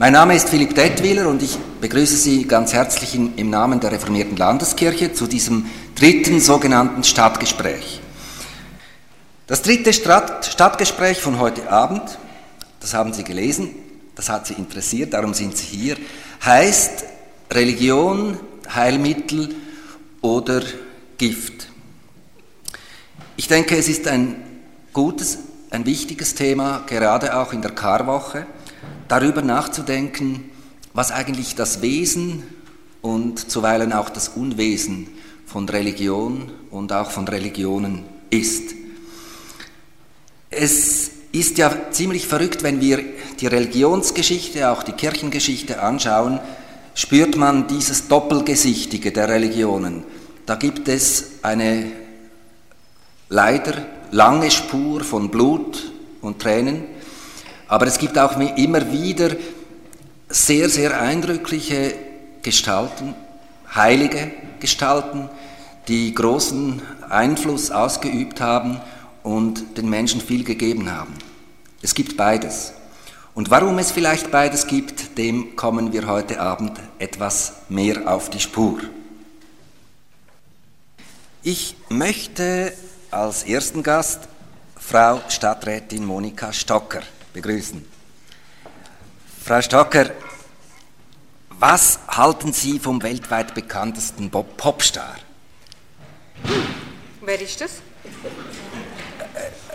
Mein Name ist Philipp Detwiler und ich begrüße Sie ganz herzlich im Namen der Reformierten Landeskirche zu diesem dritten sogenannten Stadtgespräch. Das dritte Stadtgespräch von heute Abend, das haben Sie gelesen, das hat Sie interessiert, darum sind Sie hier, heißt Religion, Heilmittel oder Gift. Ich denke, es ist ein gutes, ein wichtiges Thema, gerade auch in der Karwoche darüber nachzudenken, was eigentlich das Wesen und zuweilen auch das Unwesen von Religion und auch von Religionen ist. Es ist ja ziemlich verrückt, wenn wir die Religionsgeschichte, auch die Kirchengeschichte anschauen, spürt man dieses Doppelgesichtige der Religionen. Da gibt es eine leider lange Spur von Blut und Tränen, aber es gibt auch immer wieder sehr, sehr eindrückliche Gestalten, heilige Gestalten, die großen Einfluss ausgeübt haben und den Menschen viel gegeben haben. Es gibt beides. Und warum es vielleicht beides gibt, dem kommen wir heute Abend etwas mehr auf die Spur. Ich möchte als ersten Gast Frau Stadträtin Monika Stocker begrüßen. Frau Stocker, was halten Sie vom weltweit bekanntesten Popstar? Wer ist das?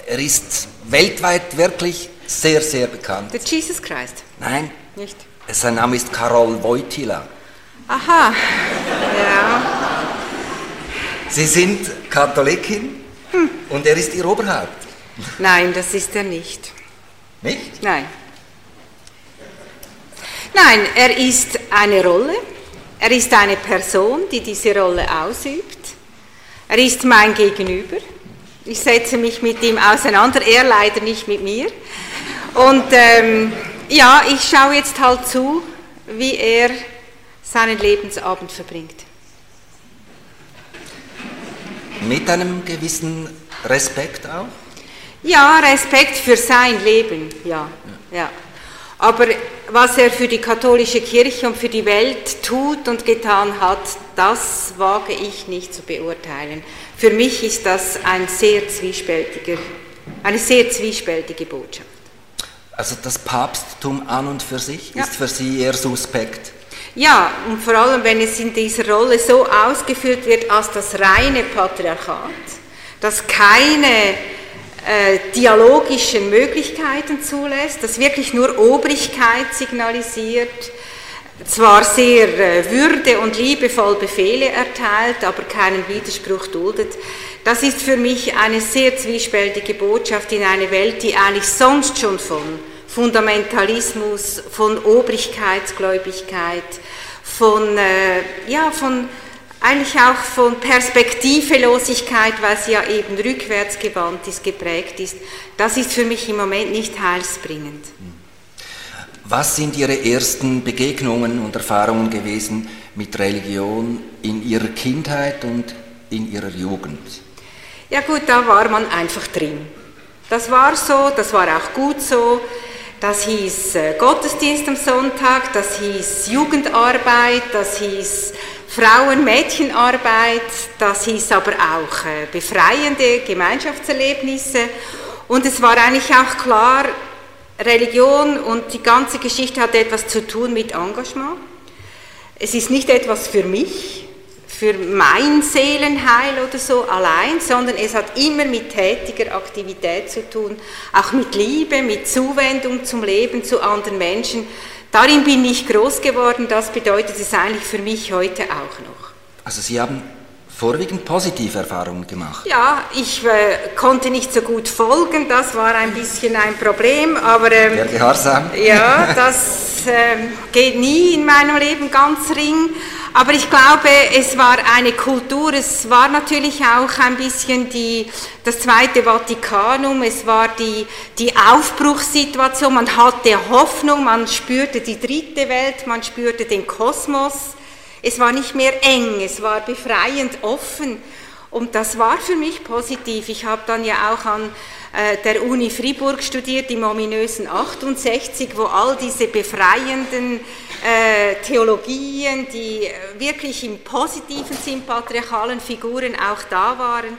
Er ist weltweit wirklich sehr, sehr bekannt. Der Jesus Christ? Nein. Nicht? Sein Name ist Karol Wojtyla. Aha, ja. Sie sind Katholikin hm. und er ist Ihr Oberhaupt. Nein, das ist er nicht. Nicht? Nein. Nein, er ist eine Rolle. Er ist eine Person, die diese Rolle ausübt. Er ist mein Gegenüber. Ich setze mich mit ihm auseinander, er leider nicht mit mir. Und ähm, ja, ich schaue jetzt halt zu, wie er seinen Lebensabend verbringt. Mit einem gewissen Respekt auch? Ja, Respekt für sein Leben, ja. ja. Aber was er für die katholische Kirche und für die Welt tut und getan hat, das wage ich nicht zu beurteilen. Für mich ist das ein sehr zwiespältiger, eine sehr zwiespältige Botschaft. Also das Papsttum an und für sich ja. ist für Sie eher suspekt? Ja, und vor allem, wenn es in dieser Rolle so ausgeführt wird als das reine Patriarchat, dass keine dialogischen Möglichkeiten zulässt, das wirklich nur Obrigkeit signalisiert, zwar sehr äh, würde und liebevoll Befehle erteilt, aber keinen Widerspruch duldet. Das ist für mich eine sehr zwiespältige Botschaft in eine Welt, die eigentlich sonst schon von Fundamentalismus, von Obrigkeitsgläubigkeit, von, äh, ja, von eigentlich auch von Perspektivelosigkeit, weil sie ja eben rückwärtsgewandt ist, geprägt ist. Das ist für mich im Moment nicht heilsbringend. Was sind Ihre ersten Begegnungen und Erfahrungen gewesen mit Religion in Ihrer Kindheit und in Ihrer Jugend? Ja gut, da war man einfach drin. Das war so, das war auch gut so. Das hieß äh, Gottesdienst am Sonntag, das hieß Jugendarbeit, das hieß Frauen-Mädchenarbeit, das hieß aber auch äh, befreiende Gemeinschaftserlebnisse. Und es war eigentlich auch klar, Religion und die ganze Geschichte hat etwas zu tun mit Engagement. Es ist nicht etwas für mich, für mein Seelenheil oder so allein, sondern es hat immer mit tätiger Aktivität zu tun, auch mit Liebe, mit Zuwendung zum Leben, zu anderen Menschen. Darin bin ich groß geworden, das bedeutet es eigentlich für mich heute auch noch. Also Sie haben vorwiegend positive Erfahrungen gemacht. Ja, ich äh, konnte nicht so gut folgen, das war ein bisschen ein Problem, aber... Ähm, Der Gehorsam. Ja, das äh, geht nie in meinem Leben ganz ring, aber ich glaube, es war eine Kultur, es war natürlich auch ein bisschen die, das Zweite Vatikanum, es war die, die Aufbruchssituation, man hatte Hoffnung, man spürte die dritte Welt, man spürte den Kosmos, es war nicht mehr eng, es war befreiend offen. Und das war für mich positiv. Ich habe dann ja auch an äh, der Uni Fribourg studiert, im ominösen 68, wo all diese befreienden äh, Theologien, die wirklich im positiven Sinn patriarchalen Figuren auch da waren.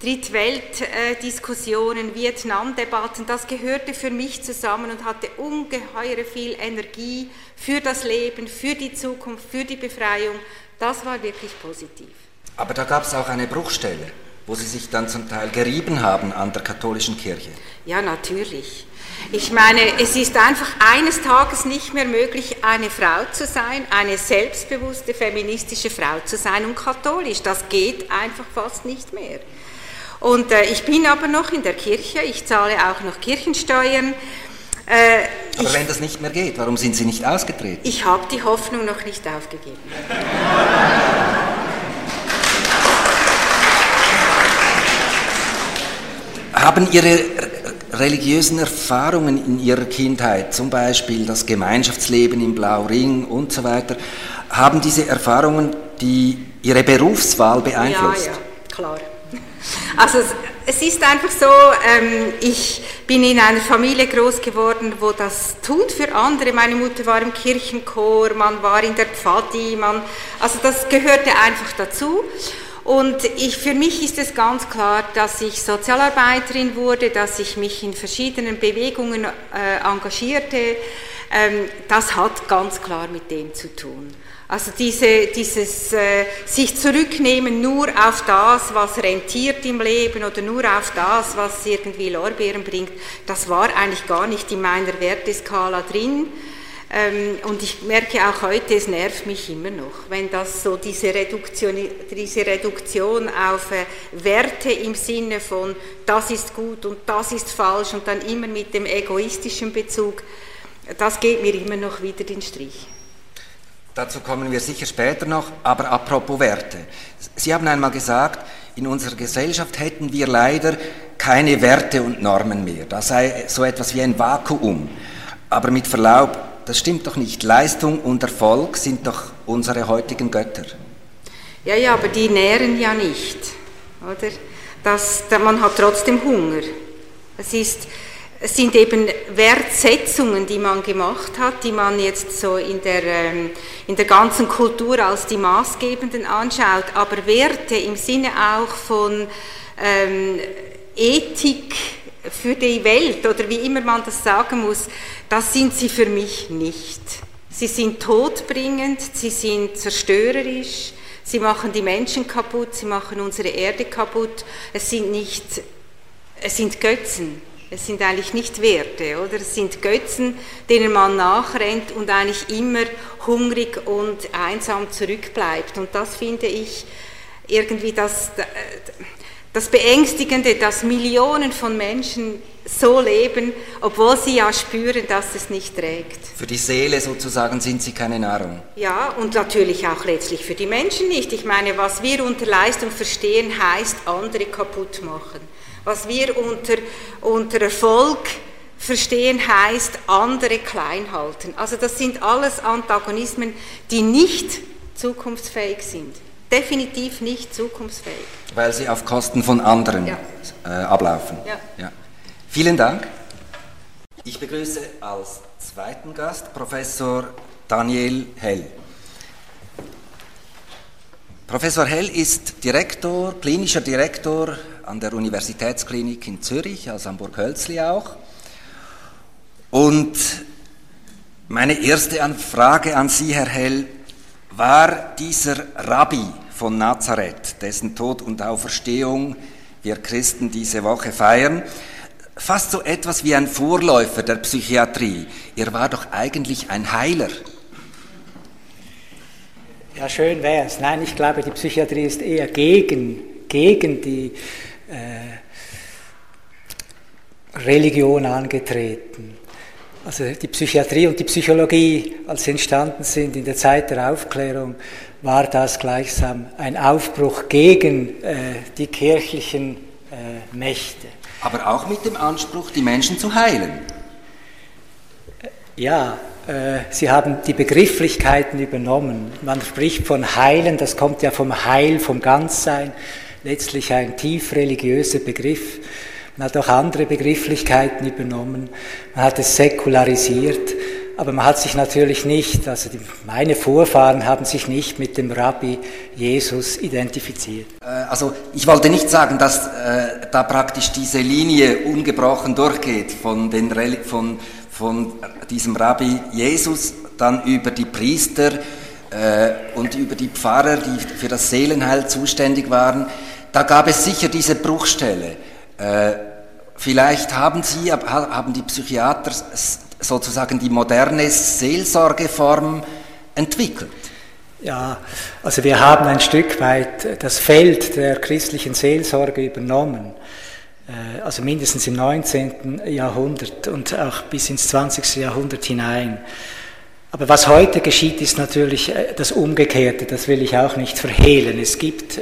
Drittweltdiskussionen, Vietnam-Debatten, das gehörte für mich zusammen und hatte ungeheure viel Energie für das Leben, für die Zukunft, für die Befreiung. Das war wirklich positiv. Aber da gab es auch eine Bruchstelle, wo Sie sich dann zum Teil gerieben haben an der katholischen Kirche. Ja, natürlich. Ich meine, es ist einfach eines Tages nicht mehr möglich, eine Frau zu sein, eine selbstbewusste feministische Frau zu sein und katholisch. Das geht einfach fast nicht mehr. Und äh, ich bin aber noch in der Kirche, ich zahle auch noch Kirchensteuern. Äh, aber ich, wenn das nicht mehr geht, warum sind Sie nicht ausgetreten? Ich habe die Hoffnung noch nicht aufgegeben. Haben Ihre religiösen Erfahrungen in Ihrer Kindheit, zum Beispiel das Gemeinschaftsleben im Blauring und so weiter, haben diese Erfahrungen die Ihre Berufswahl beeinflusst? Ja, ja, klar. Also es ist einfach so, ähm, ich bin in einer Familie groß geworden, wo das tut für andere. Meine Mutter war im Kirchenchor, man war in der Pfadi, man, also das gehörte einfach dazu. Und ich, für mich ist es ganz klar, dass ich Sozialarbeiterin wurde, dass ich mich in verschiedenen Bewegungen äh, engagierte. Ähm, das hat ganz klar mit dem zu tun. Also diese, dieses äh, sich zurücknehmen nur auf das, was rentiert im Leben oder nur auf das, was irgendwie Lorbeeren bringt, das war eigentlich gar nicht in meiner Werteskala drin. Ähm, und ich merke auch heute, es nervt mich immer noch, wenn das so diese Reduktion, diese Reduktion auf äh, Werte im Sinne von das ist gut und das ist falsch und dann immer mit dem egoistischen Bezug, das geht mir immer noch wieder den Strich. Dazu kommen wir sicher später noch, aber apropos Werte. Sie haben einmal gesagt, in unserer Gesellschaft hätten wir leider keine Werte und Normen mehr. Da sei so etwas wie ein Vakuum. Aber mit Verlaub, das stimmt doch nicht. Leistung und Erfolg sind doch unsere heutigen Götter. Ja, ja, aber die nähren ja nicht, oder? Das, man hat trotzdem Hunger. Es ist, es sind eben Wertsetzungen, die man gemacht hat, die man jetzt so in der, ähm, in der ganzen Kultur als die maßgebenden anschaut, aber Werte im Sinne auch von ähm, Ethik für die Welt oder wie immer man das sagen muss, das sind sie für mich nicht. Sie sind todbringend, sie sind zerstörerisch, sie machen die Menschen kaputt, sie machen unsere Erde kaputt. Es sind nicht, es sind Götzen. Es sind eigentlich nicht Werte, oder? Es sind Götzen, denen man nachrennt und eigentlich immer hungrig und einsam zurückbleibt. Und das finde ich irgendwie das, das Beängstigende, dass Millionen von Menschen so leben, obwohl sie ja spüren, dass es nicht trägt. Für die Seele sozusagen sind sie keine Nahrung. Ja, und natürlich auch letztlich für die Menschen nicht. Ich meine, was wir unter Leistung verstehen, heißt andere kaputt machen. Was wir unter, unter Erfolg verstehen heißt, andere klein halten. Also das sind alles Antagonismen, die nicht zukunftsfähig sind. Definitiv nicht zukunftsfähig. Weil sie auf Kosten von anderen ja. äh, ablaufen. Ja. ja. Vielen Dank. Ich begrüße als zweiten Gast Professor Daniel Hell. Professor Hell ist Direktor, klinischer Direktor an der Universitätsklinik in Zürich, also am Burg-Hölzli auch. Und meine erste Frage an Sie, Herr Hell, war dieser Rabbi von Nazareth, dessen Tod und Auferstehung wir Christen diese Woche feiern, fast so etwas wie ein Vorläufer der Psychiatrie. Er war doch eigentlich ein Heiler. Ja, schön wäre es. Nein, ich glaube, die Psychiatrie ist eher gegen, gegen die äh, Religion angetreten. Also die Psychiatrie und die Psychologie, als sie entstanden sind in der Zeit der Aufklärung, war das gleichsam ein Aufbruch gegen äh, die kirchlichen äh, Mächte. Aber auch mit dem Anspruch, die Menschen zu heilen. Ja, äh, Sie haben die Begrifflichkeiten übernommen. Man spricht von Heilen, das kommt ja vom Heil, vom Ganzsein. Letztlich ein tief religiöser Begriff. Man hat auch andere Begrifflichkeiten übernommen, man hat es säkularisiert, aber man hat sich natürlich nicht, also die, meine Vorfahren haben sich nicht mit dem Rabbi Jesus identifiziert. Äh, also ich wollte nicht sagen, dass äh, da praktisch diese Linie ungebrochen durchgeht von, den, von, von diesem Rabbi Jesus, dann über die Priester äh, und über die Pfarrer, die für das Seelenheil zuständig waren. Da gab es sicher diese Bruchstelle. Äh, vielleicht haben Sie, haben die Psychiater sozusagen die moderne Seelsorgeform entwickelt. Ja, also wir haben ein Stück weit das Feld der christlichen Seelsorge übernommen, äh, also mindestens im 19. Jahrhundert und auch bis ins 20. Jahrhundert hinein. Aber was heute geschieht, ist natürlich äh, das Umgekehrte, das will ich auch nicht verhehlen. Es gibt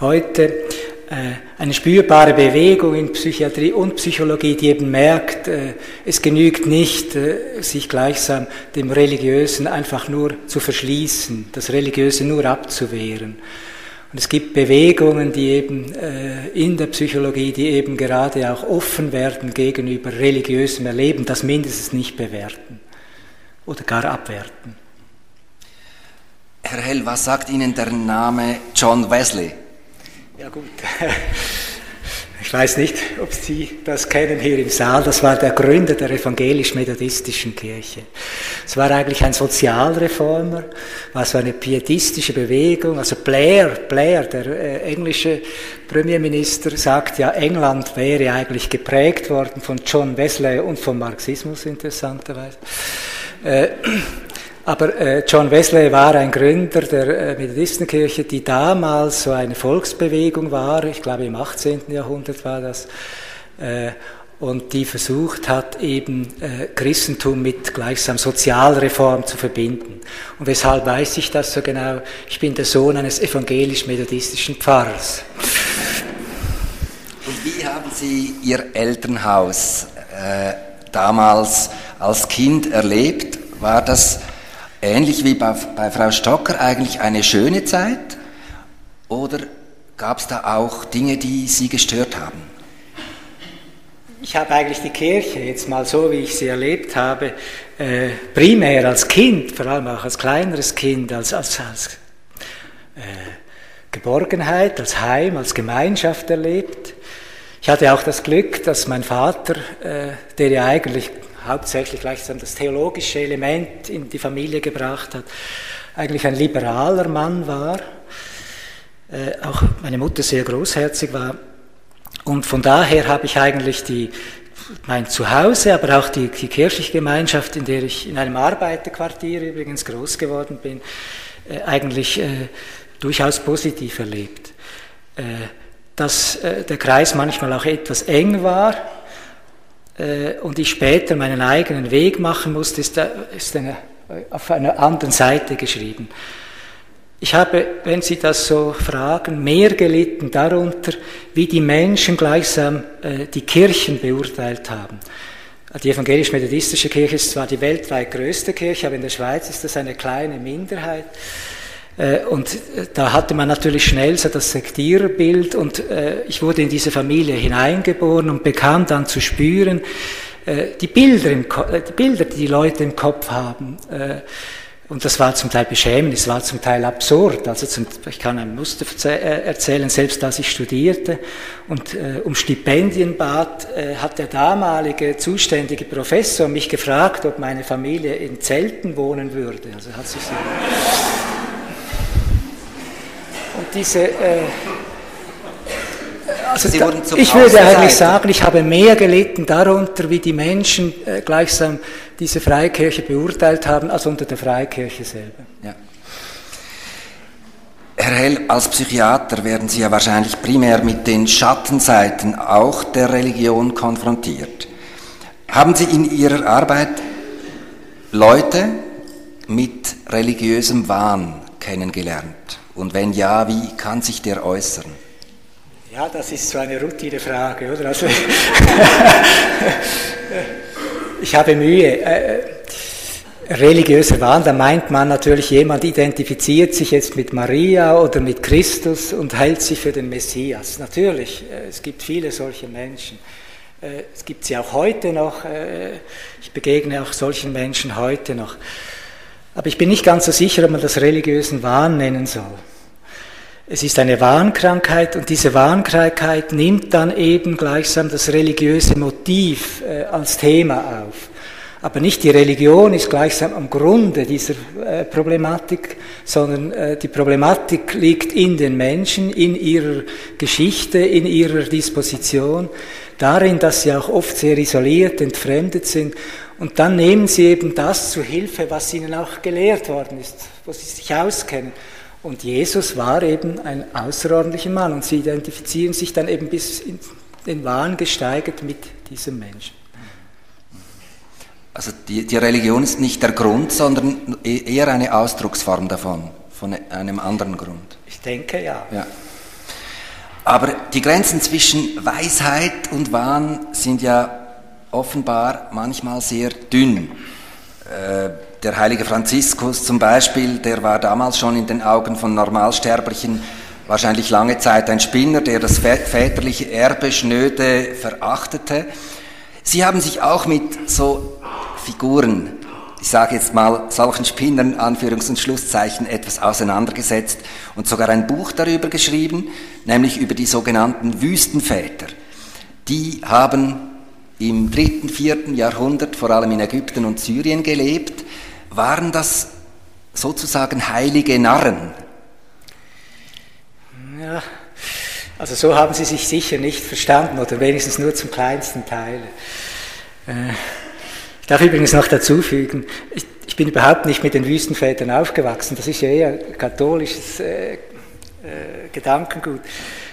heute äh, eine spürbare Bewegung in Psychiatrie und Psychologie, die eben merkt, äh, es genügt nicht, äh, sich gleichsam dem Religiösen einfach nur zu verschließen, das Religiöse nur abzuwehren. Und es gibt Bewegungen, die eben in der Psychologie, die eben gerade auch offen werden gegenüber religiösem Erleben, das mindestens nicht bewerten oder gar abwerten. Herr Hell, was sagt Ihnen der Name John Wesley? Ja gut, ich weiß nicht, ob Sie das kennen hier im Saal. Das war der Gründer der evangelisch-methodistischen Kirche. Es war eigentlich ein Sozialreformer, war so eine pietistische Bewegung. Also Blair, Blair, der äh, englische Premierminister, sagt ja, England wäre eigentlich geprägt worden von John Wesley und vom Marxismus interessanterweise. Äh, aber äh, John Wesley war ein Gründer der äh, Methodistenkirche, die damals so eine Volksbewegung war, ich glaube im 18. Jahrhundert war das, äh, und die versucht hat, eben äh, Christentum mit gleichsam Sozialreform zu verbinden. Und weshalb weiß ich das so genau? Ich bin der Sohn eines evangelisch-methodistischen Pfarrers. Und wie haben Sie Ihr Elternhaus äh, damals als Kind erlebt? War das ähnlich wie bei, bei Frau Stocker eigentlich eine schöne Zeit? Oder gab es da auch Dinge, die Sie gestört haben? Ich habe eigentlich die Kirche jetzt mal so, wie ich sie erlebt habe, äh, primär als Kind, vor allem auch als kleineres Kind, als, als, als äh, Geborgenheit, als Heim, als Gemeinschaft erlebt. Ich hatte auch das Glück, dass mein Vater, äh, der ja eigentlich hauptsächlich gleichsam das theologische Element in die Familie gebracht hat, eigentlich ein liberaler Mann war, äh, auch meine Mutter sehr großherzig war. Und von daher habe ich eigentlich die, mein Zuhause, aber auch die, die kirchliche Gemeinschaft, in der ich in einem Arbeiterquartier übrigens groß geworden bin, äh, eigentlich äh, durchaus positiv erlebt. Äh, dass äh, der Kreis manchmal auch etwas eng war, äh, und ich später meinen eigenen Weg machen musste, ist, ist eine, auf einer anderen Seite geschrieben. Ich habe, wenn Sie das so fragen, mehr gelitten darunter, wie die Menschen gleichsam äh, die Kirchen beurteilt haben. Die evangelisch-methodistische Kirche ist zwar die weltweit größte Kirche, aber in der Schweiz ist das eine kleine Minderheit. Äh, und äh, da hatte man natürlich schnell so das Sektiererbild und äh, ich wurde in diese Familie hineingeboren und bekam dann zu spüren, die Bilder, die Bilder, die die Leute im Kopf haben. Und das war zum Teil beschämend, es war zum Teil absurd. Also zum, ich kann ein Muster erzählen, selbst als ich studierte und äh, um Stipendien bat, äh, hat der damalige zuständige Professor mich gefragt, ob meine Familie in Zelten wohnen würde. Also hat sich so und diese, äh, also da, ich würde eigentlich sagen, ich habe mehr gelitten darunter, wie die Menschen äh, gleichsam diese Freikirche beurteilt haben, als unter der Freikirche selber. Ja. Herr Hell, als Psychiater werden Sie ja wahrscheinlich primär mit den Schattenseiten auch der Religion konfrontiert. Haben Sie in Ihrer Arbeit Leute mit religiösem Wahn kennengelernt? Und wenn ja, wie kann sich der äußern? Ja, das ist so eine Routine-Frage, oder? Also ich habe Mühe. Äh, religiöser Wahn, da meint man natürlich, jemand identifiziert sich jetzt mit Maria oder mit Christus und hält sich für den Messias. Natürlich, äh, es gibt viele solche Menschen. Äh, es gibt sie auch heute noch. Äh, ich begegne auch solchen Menschen heute noch. Aber ich bin nicht ganz so sicher, ob man das religiösen Wahn nennen soll. Es ist eine Wahnkrankheit und diese Wahnkrankheit nimmt dann eben gleichsam das religiöse Motiv als Thema auf. Aber nicht die Religion ist gleichsam am Grunde dieser äh, Problematik, sondern äh, die Problematik liegt in den Menschen, in ihrer Geschichte, in ihrer Disposition, darin, dass sie auch oft sehr isoliert, entfremdet sind. Und dann nehmen sie eben das zu Hilfe, was ihnen auch gelehrt worden ist, wo sie sich auskennen. Und Jesus war eben ein außerordentlicher Mann und sie identifizieren sich dann eben bis in den Wahn gesteigert mit diesem Menschen. Also die, die Religion ist nicht der Grund, sondern e-, eher eine Ausdrucksform davon, von einem anderen Grund. Ich denke ja. ja. Aber die Grenzen zwischen Weisheit und Wahn sind ja offenbar manchmal sehr dünn. Äh, der heilige Franziskus zum Beispiel, der war damals schon in den Augen von Normalsterblichen wahrscheinlich lange Zeit ein Spinner, der das väterliche Erbe schnöde verachtete. Sie haben sich auch mit so Figuren, ich sage jetzt mal solchen Spinnern, Anführungs- und Schlusszeichen, etwas auseinandergesetzt und sogar ein Buch darüber geschrieben, nämlich über die sogenannten Wüstenväter. Die haben im dritten, vierten Jahrhundert, vor allem in Ägypten und Syrien gelebt, waren das sozusagen heilige Narren. Ja, also so haben sie sich sicher nicht verstanden oder wenigstens nur zum kleinsten Teil. Äh, ich darf übrigens noch dazu fügen, ich, bin überhaupt nicht mit den Wüstenvätern aufgewachsen, das ist ja eher katholisches äh, äh, Gedankengut,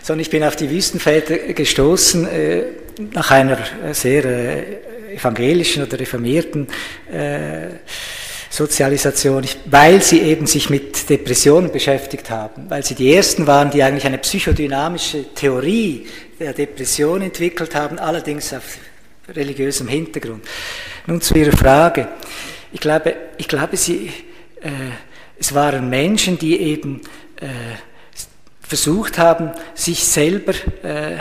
sondern ich bin auf die Wüstenväter gestoßen äh, nach einer sehr äh, evangelischen oder reformierten äh, Sozialisation, weil sie eben sich mit Depressionen beschäftigt haben, weil sie die ersten waren, die eigentlich eine psychodynamische Theorie der Depression entwickelt haben, allerdings auf religiösem Hintergrund. Nun zu Ihrer Frage. Ich glaube, ich glaube Sie, äh, es waren Menschen, die eben äh, versucht haben, sich selber, äh,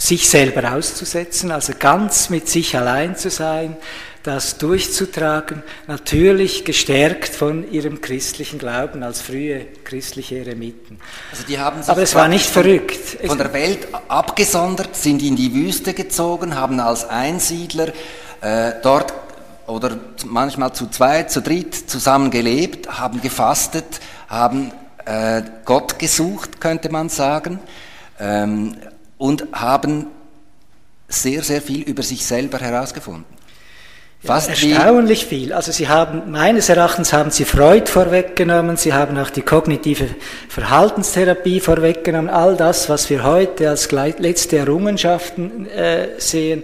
sich selber auszusetzen, also ganz mit sich allein zu sein, das durchzutragen, natürlich gestärkt von ihrem christlichen Glauben als frühe christliche Eremiten. Also die haben sich Aber es war nicht von, verrückt. Von der Welt abgesondert, sind in die Wüste gezogen, haben als Einsiedler äh, dort oder manchmal zu zweit, zu dritt zusammen gelebt, haben gefastet, haben äh, Gott gesucht, könnte man sagen, ähm, und haben sehr, sehr viel über sich selber herausgefunden. Fast ja, erstaunlich viel. Also Sie haben, meines Erachtens haben Sie Freud vorweggenommen, Sie haben auch die kognitive Verhaltenstherapie vorweggenommen, all das, was wir heute als letzte Errungenschaften äh, sehen.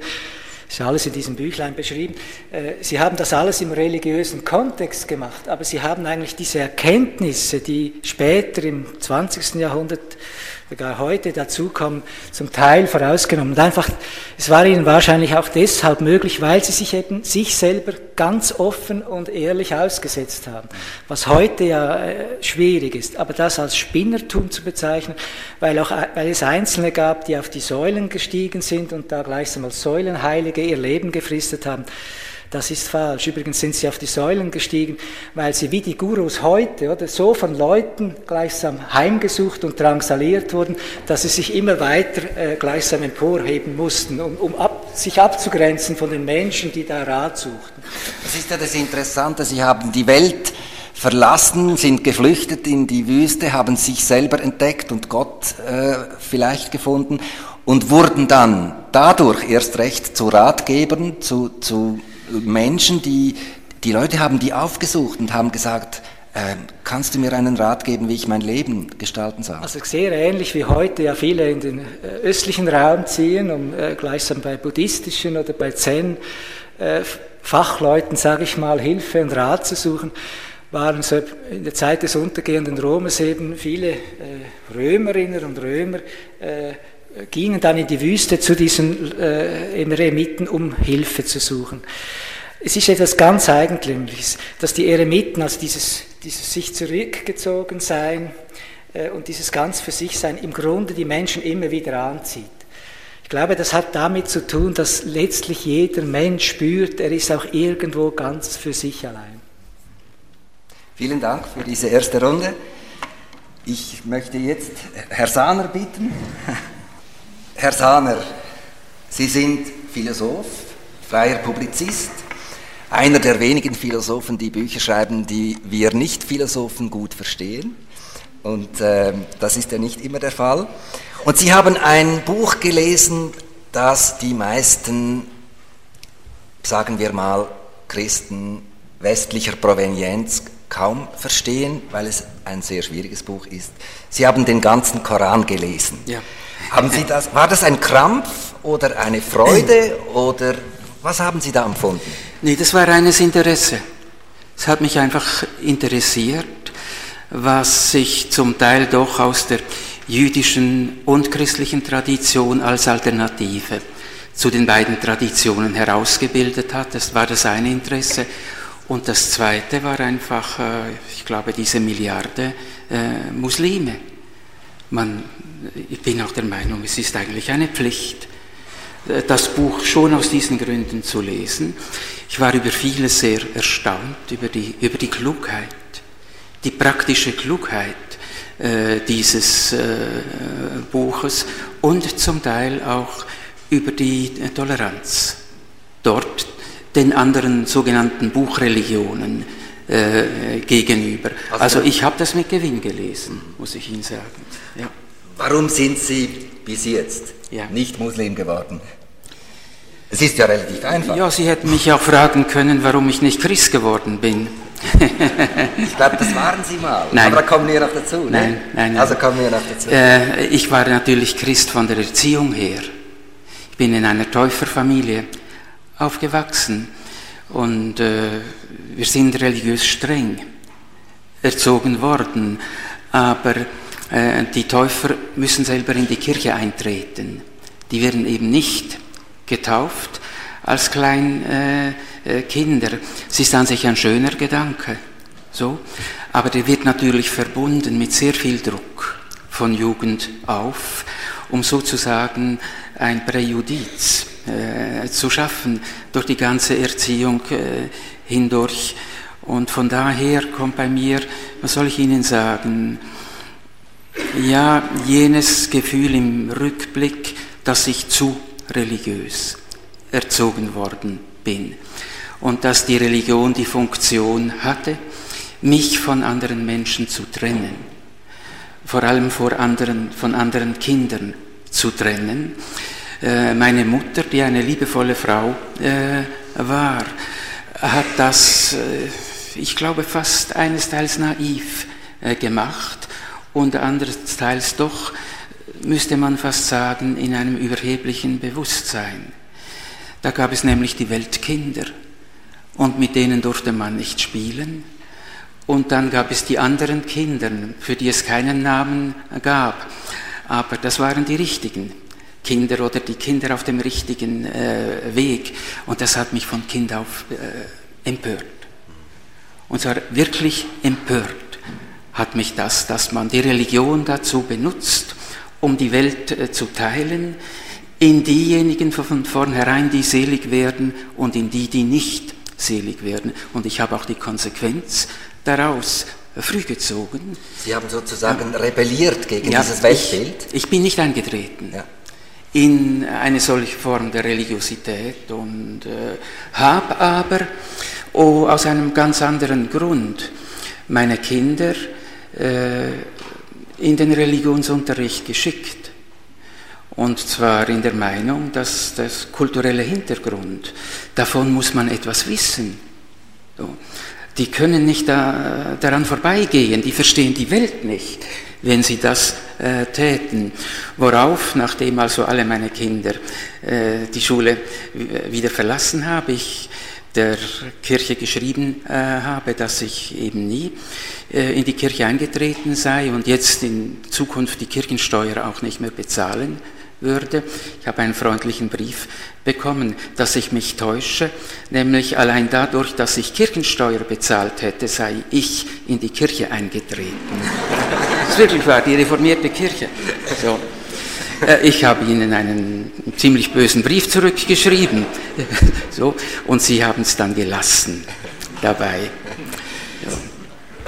Ist alles in diesem Büchlein beschrieben. Äh, Sie haben das alles im religiösen Kontext gemacht, aber Sie haben eigentlich diese Erkenntnisse, die später im 20. Jahrhundert sogar heute dazukommen, zum Teil vorausgenommen. Und einfach, es war ihnen wahrscheinlich auch deshalb möglich, weil sie sich eben sich selber ganz offen und ehrlich ausgesetzt haben. Was heute ja äh, schwierig ist, aber das als Spinnertum zu bezeichnen, weil, auch, weil es Einzelne gab, die auf die Säulen gestiegen sind und da gleichsam als Säulenheilige ihr Leben gefristet haben. Das ist falsch. Übrigens sind sie auf die Säulen gestiegen, weil sie wie die Gurus heute oder so von Leuten gleichsam heimgesucht und drangsaliert wurden, dass sie sich immer weiter äh, gleichsam emporheben mussten, um, um ab, sich abzugrenzen von den Menschen, die da Rat suchten. Das ist ja das Interessante. Sie haben die Welt verlassen, sind geflüchtet in die Wüste, haben sich selber entdeckt und Gott äh, vielleicht gefunden und wurden dann dadurch erst recht zu Ratgebern, zu, zu Menschen, die, die Leute haben die aufgesucht und haben gesagt, äh, kannst du mir einen Rat geben, wie ich mein Leben gestalten soll? Also sehr ähnlich wie heute ja viele in den äh, östlichen Raum ziehen, um äh, gleichsam bei buddhistischen oder bei Zen äh, Fachleuten, sage ich mal, Hilfe und Rat zu suchen, waren so in der Zeit des untergehenden Romes eben viele Römerinnen und Römer, gingen dann in die Wüste zu diesen äh, Eremiten, um Hilfe zu suchen. Es ist etwas ganz Eigentümliches, dass die Eremiten, also dieses, dieses sich zurückgezogen sein äh, und dieses ganz für sich sein, im Grunde die Menschen immer wieder anzieht. Ich glaube, das hat damit zu tun, dass letztlich jeder Mensch spürt, er ist auch irgendwo ganz für sich allein. Vielen Dank für diese erste Runde. Ich möchte jetzt Herr Sahner bitten. Herr Sahner, Sie sind Philosoph, freier Publizist, einer der wenigen Philosophen, die Bücher schreiben, die wir Nicht-Philosophen gut verstehen. Und äh, das ist ja nicht immer der Fall. Und Sie haben ein Buch gelesen, das die meisten, sagen wir mal, Christen westlicher Provenienz kaum verstehen, weil es ein sehr schwieriges Buch ist. Sie haben den ganzen Koran gelesen. Ja. Haben Sie das, war das ein Krampf oder eine Freude oder was haben Sie da empfunden? Nee, das war reines Interesse. Es hat mich einfach interessiert, was sich zum Teil doch aus der jüdischen und christlichen Tradition als Alternative zu den beiden Traditionen herausgebildet hat. Das war das eine Interesse. Und das zweite war einfach, äh, ich glaube, diese Milliarde äh, Muslime. Man, ich bin auch der Meinung, es ist eigentlich eine Pflicht, äh, das Buch schon aus diesen Gründen zu lesen. Ich war über vieles sehr erstaunt, über die, über die Klugheit, die praktische Klugheit äh, dieses äh, Buches und zum Teil auch über die Toleranz dort den anderen sogenannten Buchreligionen äh, gegenüber. Also, also ich habe das mit Gewinn gelesen, muss ich Ihnen sagen. Ja. Warum sind Sie bis jetzt ja. nicht Muslim geworden? Es ist ja relativ einfach. Ja, Sie hätten mich auch fragen können, warum ich nicht Christ geworden bin. ich glaube, das waren Sie mal. Nein. Aber da kommen wir noch dazu. Ne? Nein, nein, nein. Also kommen wir noch dazu. Äh, ich war natürlich Christ von der Erziehung her. Ich bin in einer Täuferfamilie aufgewachsen und äh, wir sind religiös streng erzogen worden, aber äh, die Täufer müssen selber in die Kirche eintreten. Die werden eben nicht getauft als Kleinkinder. Äh, es ist an sich ein schöner Gedanke, so, aber der wird natürlich verbunden mit sehr viel Druck von Jugend auf, um sozusagen ein Präjudiz äh, zu schaffen durch die ganze Erziehung äh, hindurch. Und von daher kommt bei mir, was soll ich Ihnen sagen, ja, jenes Gefühl im Rückblick, dass ich zu religiös erzogen worden bin und dass die Religion die Funktion hatte, mich von anderen Menschen zu trennen, vor allem vor anderen, von anderen Kindern zu trennen. Äh, meine Mutter, die eine liebevolle Frau äh, war, hat das, äh, ich glaube, fast eines Teils naiv gemacht und anderes Teils doch, müsste man fast sagen, in einem überheblichen Bewusstsein. Da gab es nämlich die Weltkinder und mit denen durfte man nicht spielen. Und dann gab es die anderen Kinder, für die es keinen Namen gab, aber das waren die richtigen. Kinder oder die Kinder auf dem richtigen äh, Weg. Und das hat mich von Kind auf äh, empört. Und zwar wirklich empört hat mich das, dass man die Religion dazu benutzt, um die Welt äh, zu teilen, in diejenigen von vornherein, die selig werden und in die, die nicht selig werden. Und ich habe auch die Konsequenz daraus früh gezogen. Sie haben sozusagen ja. rebelliert gegen ja, dieses Weltbild? Ich, ich, bin nicht eingetreten. Ja in eine solche Form der Religiosität und äh, habe aber oh, aus einem ganz anderen Grund meine Kinder äh, in den Religionsunterricht geschickt. Und zwar in der Meinung, dass das kulturelle Hintergrund, davon muss man etwas wissen. So. Die können nicht da, daran vorbeigehen, die verstehen die Welt nicht wenn sie das äh, täten. Worauf, nachdem also alle meine Kinder äh, die Schule wieder verlassen habe, ich der Kirche geschrieben äh, habe, dass ich eben nie äh, in die Kirche eingetreten sei und jetzt in Zukunft die Kirchensteuer auch nicht mehr bezahlen würde. Ich habe einen freundlichen Brief bekommen, dass ich mich täusche, nämlich allein dadurch, dass ich Kirchensteuer bezahlt hätte, sei ich in die Kirche eingetreten. Das ist wirklich wahr, die reformierte Kirche. So. Äh, ich habe Ihnen einen ziemlich bösen Brief zurückgeschrieben. So, und Sie haben es dann gelassen dabei. Ja.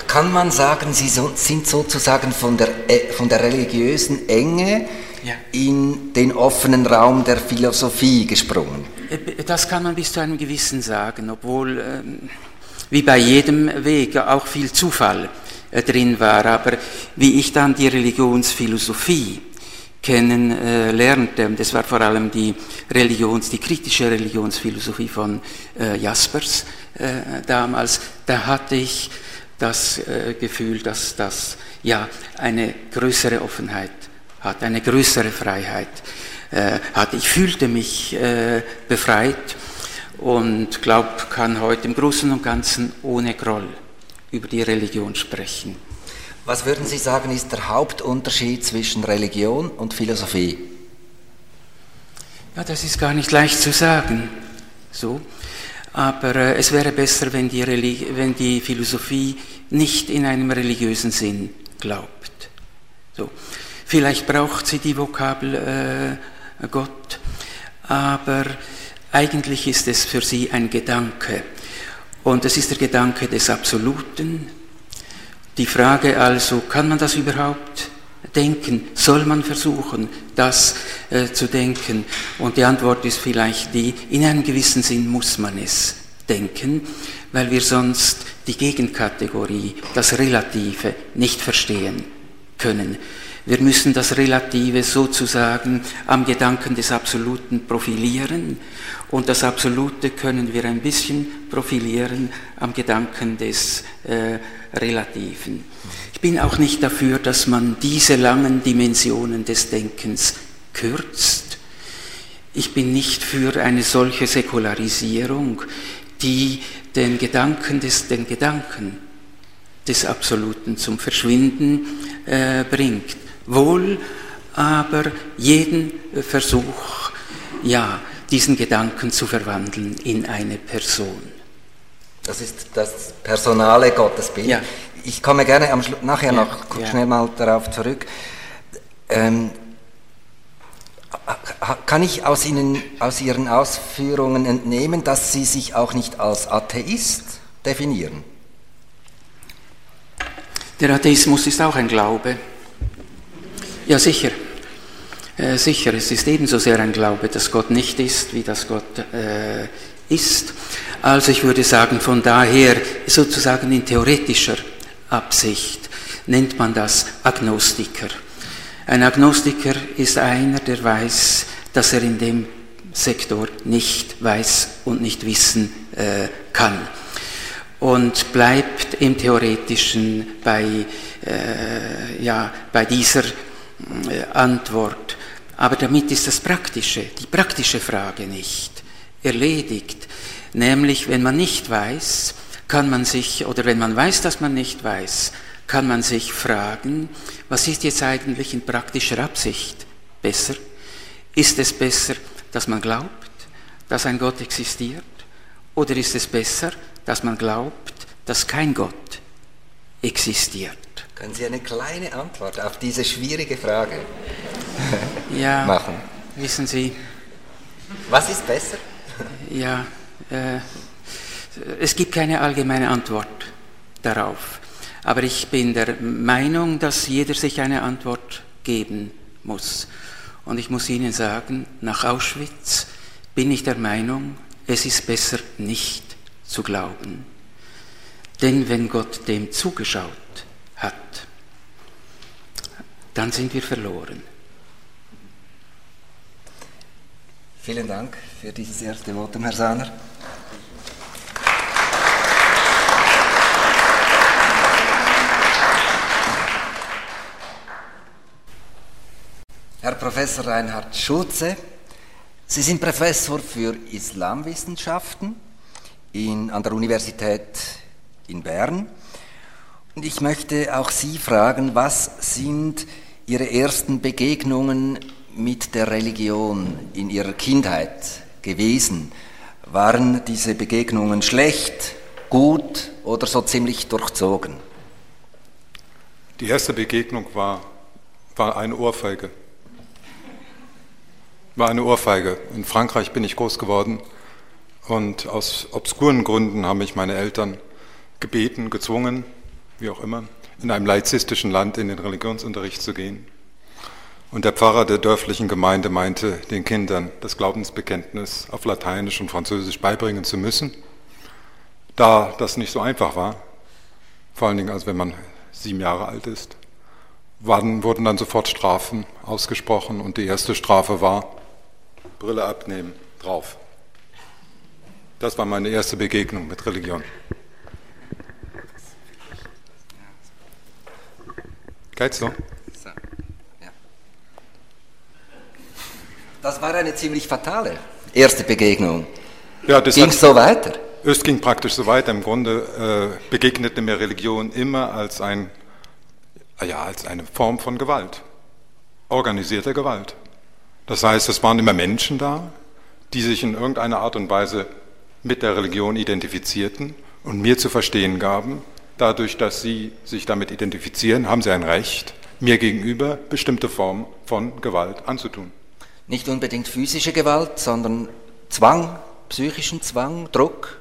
Kann man sagen, Sie sind sozusagen von der, äh, von der religiösen Enge ja. in den offenen Raum der Philosophie gesprungen? Äh, das kann man bis zu einem gewissen sagen, obwohl ähm, wie bei jedem Weg auch viel Zufall drin war. Aber wie ich dann die Religionsphilosophie kennenlernte. Äh, das war vor allem die Religions, die kritische Religionsphilosophie von äh, Jaspers äh, damals. Da hatte ich das äh, Gefühl, dass das ja eine größere Offenheit hat, eine größere Freiheit äh, hat. Ich fühlte mich äh, befreit und glaube, kann heute im Großen und Ganzen ohne Groll über die Religion sprechen. Was würden Sie sagen, ist der Hauptunterschied zwischen Religion und Philosophie? Ja, das ist gar nicht leicht zu sagen. So. Aber äh, es wäre besser, wenn die, wenn die, Philosophie nicht in einem religiösen Sinn glaubt. So. Vielleicht braucht sie die Vokabel äh, Gott, aber eigentlich ist es für sie ein Gedanke. Und es ist der Gedanke des Absoluten, die Frage also, kann man das überhaupt denken? Soll man versuchen, das äh, zu denken? Und die Antwort ist vielleicht die, in einem gewissen Sinn muss man es denken, weil wir sonst die Gegenkategorie, das Relative, nicht verstehen können. Wir müssen das Relative sozusagen am Gedanken des Absoluten profilieren und das Absolute können wir ein bisschen profilieren am Gedanken des äh, Relativen. Ich bin auch nicht dafür, dass man diese langen Dimensionen des Denkens kürzt. Ich bin nicht für eine solche Säkularisierung, die den Gedanken des, den Gedanken des Absoluten zum Verschwinden äh, bringt. Wohl aber jeden Versuch, ja, diesen Gedanken zu verwandeln in eine Person. Das ist das personale Gottesbild. Ja. Ich komme gerne am nachher ja, noch ja. schnell mal darauf zurück. Ähm, kann ich aus, Ihnen, aus Ihren Ausführungen entnehmen, dass Sie sich auch nicht als Atheist definieren? Der Atheismus ist auch ein Glaube. Ja, sicher. Äh, sicher, es ist ebenso sehr ein Glaube, dass Gott nicht ist, wie dass Gott äh, ist. Also ich würde sagen, von daher sozusagen in theoretischer Absicht nennt man das Agnostiker. Ein Agnostiker ist einer, der weiß, dass er in dem Sektor nicht weiß und nicht wissen äh, kann. Und bleibt im Theoretischen bei, äh, ja, bei dieser Antwort. Aber damit ist das Praktische, die praktische Frage nicht erledigt. Nämlich, wenn man nicht weiß, kann man sich, oder wenn man weiß, dass man nicht weiß, kann man sich fragen, was ist jetzt eigentlich in praktischer Absicht besser? Ist es besser, dass man glaubt, dass ein Gott existiert? Oder ist es besser, dass man glaubt, dass kein Gott existiert? Können Sie eine kleine Antwort auf diese schwierige Frage ja, machen? Wissen Sie. Was ist besser? Ja, äh, es gibt keine allgemeine Antwort darauf. Aber ich bin der Meinung, dass jeder sich eine Antwort geben muss. Und ich muss Ihnen sagen, nach Auschwitz bin ich der Meinung, es ist besser nicht zu glauben. Denn wenn Gott dem zugeschaut hat, dann sind wir verloren. Vielen Dank für dieses erste Votum, Herr Sahner. Herr Professor Reinhard Schulze, Sie sind Professor für Islamwissenschaften in, an der Universität in Bern. Und ich möchte auch Sie fragen, was sind Ihre ersten Begegnungen mit der Religion in Ihrer Kindheit gewesen? Waren diese Begegnungen schlecht, gut oder so ziemlich durchzogen? Die erste Begegnung war, war eine Ohrfeige. War eine Ohrfeige. In Frankreich bin ich groß geworden und aus obskuren Gründen haben mich meine Eltern gebeten, gezwungen, wie auch immer, in einem laizistischen Land in den Religionsunterricht zu gehen. Und der Pfarrer der dörflichen Gemeinde meinte, den Kindern das Glaubensbekenntnis auf Lateinisch und Französisch beibringen zu müssen. Da das nicht so einfach war, vor allen Dingen als wenn man sieben Jahre alt ist, waren, wurden dann sofort Strafen ausgesprochen und die erste Strafe war Brille abnehmen, drauf. Das war meine erste Begegnung mit Religion. Geht's so? Das war eine ziemlich fatale erste Begegnung. Ja, das Ging es so weiter? Es ging praktisch so weiter. Im Grunde äh, begegnete mir Religion immer als, ein, ja, als eine Form von Gewalt, organisierter Gewalt. Das heißt, es waren immer Menschen da, die sich in irgendeiner Art und Weise mit der Religion identifizierten und mir zu verstehen gaben, dadurch, dass sie sich damit identifizieren, haben sie ein Recht, mir gegenüber bestimmte Formen von Gewalt anzutun. Nicht unbedingt physische Gewalt, sondern Zwang, psychischen Zwang, Druck?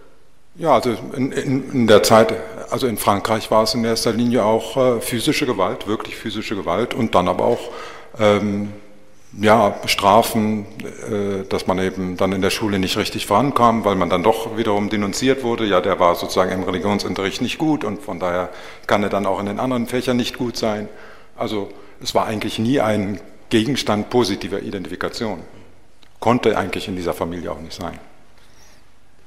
Ja, also in, in, in, der Zeit, also in Frankreich war es in erster Linie auch äh, physische Gewalt, wirklich physische Gewalt und dann aber auch ähm, ja, Strafen, äh, dass man eben dann in der Schule nicht richtig vorankam, weil man dann doch wiederum denunziert wurde, ja, der war sozusagen im Religionsunterricht nicht gut und von daher kann er dann auch in den anderen Fächern nicht gut sein. Also es war eigentlich nie ein Gegenstand positiver Identifikation. Konnte eigentlich in dieser Familie auch nicht sein.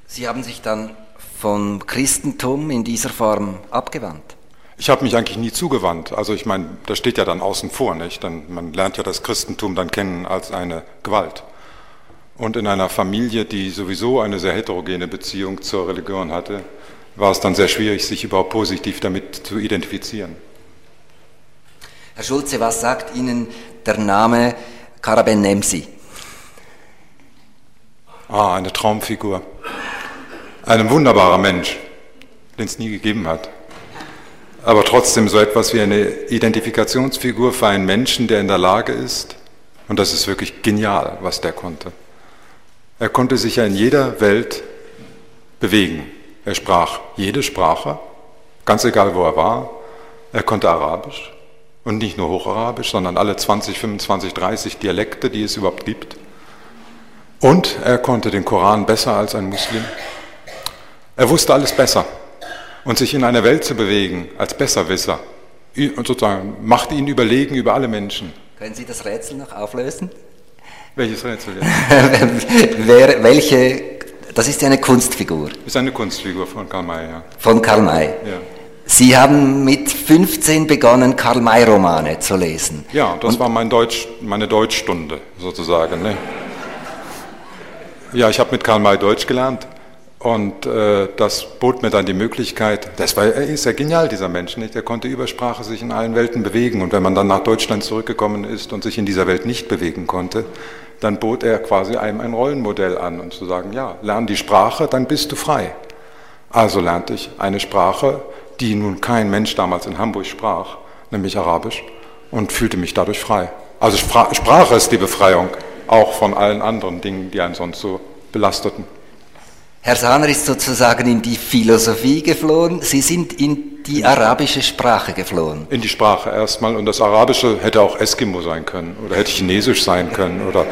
Sie haben sich dann vom Christentum in dieser Form abgewandt? Ich habe mich eigentlich nie zugewandt. Also ich meine, das steht ja dann außen vor, nicht? Dann, man lernt ja das Christentum dann kennen als eine Gewalt. Und in einer Familie, die sowieso eine sehr heterogene Beziehung zur Religion hatte, war es dann sehr schwierig, sich überhaupt positiv damit zu identifizieren. Herr Schulze, was sagt Ihnen der Name Karaben Nemsi? Ah, eine Traumfigur. Ein wunderbarer Mensch, den es nie gegeben hat. Aber trotzdem so etwas wie eine Identifikationsfigur für einen Menschen, der in der Lage ist, und das ist wirklich genial, was der konnte. Er konnte sich ja in jeder Welt bewegen. Er sprach jede Sprache, ganz egal wo er war. Er konnte Arabisch und nicht nur Hocharabisch, sondern alle 20, 25, 30 Dialekte, die es überhaupt gibt. Und er konnte den Koran besser als ein Muslim. Er wusste alles besser. Und sich in einer Welt zu bewegen als Besserwisser, und sozusagen macht ihn überlegen über alle Menschen. Können Sie das Rätsel noch auflösen? Welches Rätsel Wer, welche, das ist ja eine Kunstfigur. Das ist eine Kunstfigur von Karl May, ja. Von Karl May. Ja. Sie haben mit 15 begonnen, Karl May-Romane zu lesen. Ja, das Und war mein Deutsch, meine Deutschstunde sozusagen. Ne? Ja, ich habe mit Karl May Deutsch gelernt und äh, das bot mir dann die Möglichkeit, das war, er ist ja genial, dieser Mensch, nicht? er konnte über Sprache sich in allen Welten bewegen. Und wenn man dann nach Deutschland zurückgekommen ist und sich in dieser Welt nicht bewegen konnte, dann bot er quasi einem ein Rollenmodell an und zu sagen, ja, lern die Sprache, dann bist du frei. Also lernte ich eine Sprache, die nun kein Mensch damals in Hamburg sprach, nämlich Arabisch, und fühlte mich dadurch frei. Also Sprache ist die Befreiung, auch von allen anderen Dingen, die einen sonst so belasteten. Herr Sahner ist sozusagen in die Philosophie geflohen, Sie sind in die arabische Sprache geflohen. In die Sprache erstmal und das Arabische hätte auch Eskimo sein können oder hätte Chinesisch sein können oder,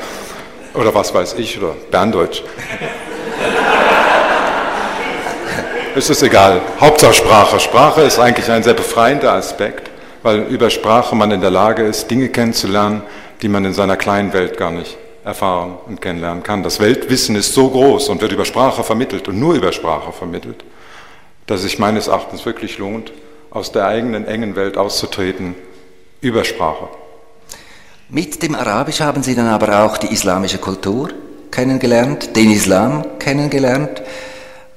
oder was weiß ich oder Berndeutsch. es ist egal, Hauptsache Sprache. Sprache ist eigentlich ein sehr befreiender Aspekt, weil über Sprache man in der Lage ist, Dinge kennenzulernen, die man in seiner kleinen Welt gar nicht erfahren und kennenlernen kann. Das Weltwissen ist so groß und wird über Sprache vermittelt und nur über Sprache vermittelt, dass es sich meines Erachtens wirklich lohnt, aus der eigenen engen Welt auszutreten über Sprache. Mit dem Arabisch haben Sie dann aber auch die islamische Kultur kennengelernt, den Islam kennengelernt.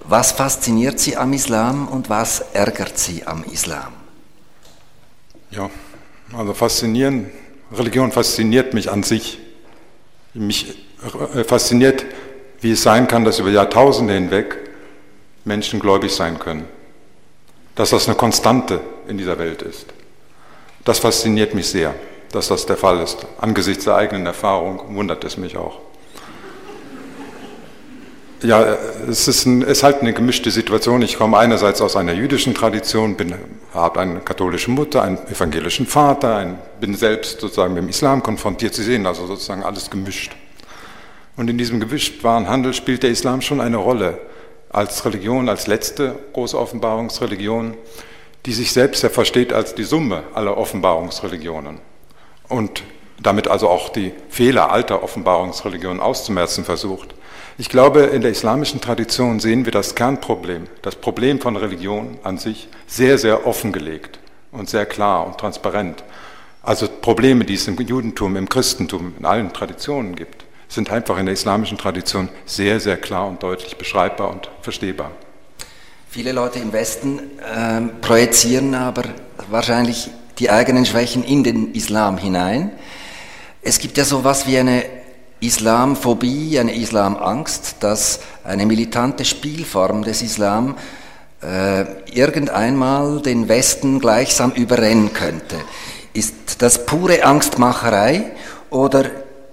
Was fasziniert Sie am Islam und was ärgert Sie am Islam? Ja, also faszinieren, Religion fasziniert mich an sich Mich äh, fasziniert, wie es sein kann, dass über Jahrtausende hinweg Menschen gläubig sein können. Dass das eine Konstante in dieser Welt ist. Das fasziniert mich sehr, dass das der Fall ist. Angesichts der eigenen Erfahrung wundert es mich auch. Ja, es ist, ein, ist halt eine gemischte Situation. Ich komme einerseits aus einer jüdischen Tradition, habe eine katholische Mutter, einen evangelischen Vater, ein, bin selbst sozusagen mit dem Islam konfrontiert. Sie sehen also sozusagen alles gemischt. Und in diesem gemischtwaren Handel spielt der Islam schon eine Rolle als Religion, als letzte große Offenbarungsreligion, die sich selbst ja versteht als die Summe aller Offenbarungsreligionen und damit also auch die Fehler alter Offenbarungsreligionen auszumerzen versucht. Ich glaube, in der islamischen Tradition sehen wir das Kernproblem, das Problem von Religion an sich, sehr, sehr offengelegt und sehr klar und transparent. Also Probleme, die es im Judentum, im Christentum, in allen Traditionen gibt, sind einfach in der islamischen Tradition sehr, sehr klar und deutlich beschreibbar und verstehbar. Viele Leute im Westen äh, projizieren aber wahrscheinlich die eigenen Schwächen in den Islam hinein. Es gibt ja so etwas wie eine Islamphobie, eine Islamangst, dass eine militante Spielform des Islam äh, irgendeinmal den Westen gleichsam überrennen könnte. Ist das pure Angstmacherei oder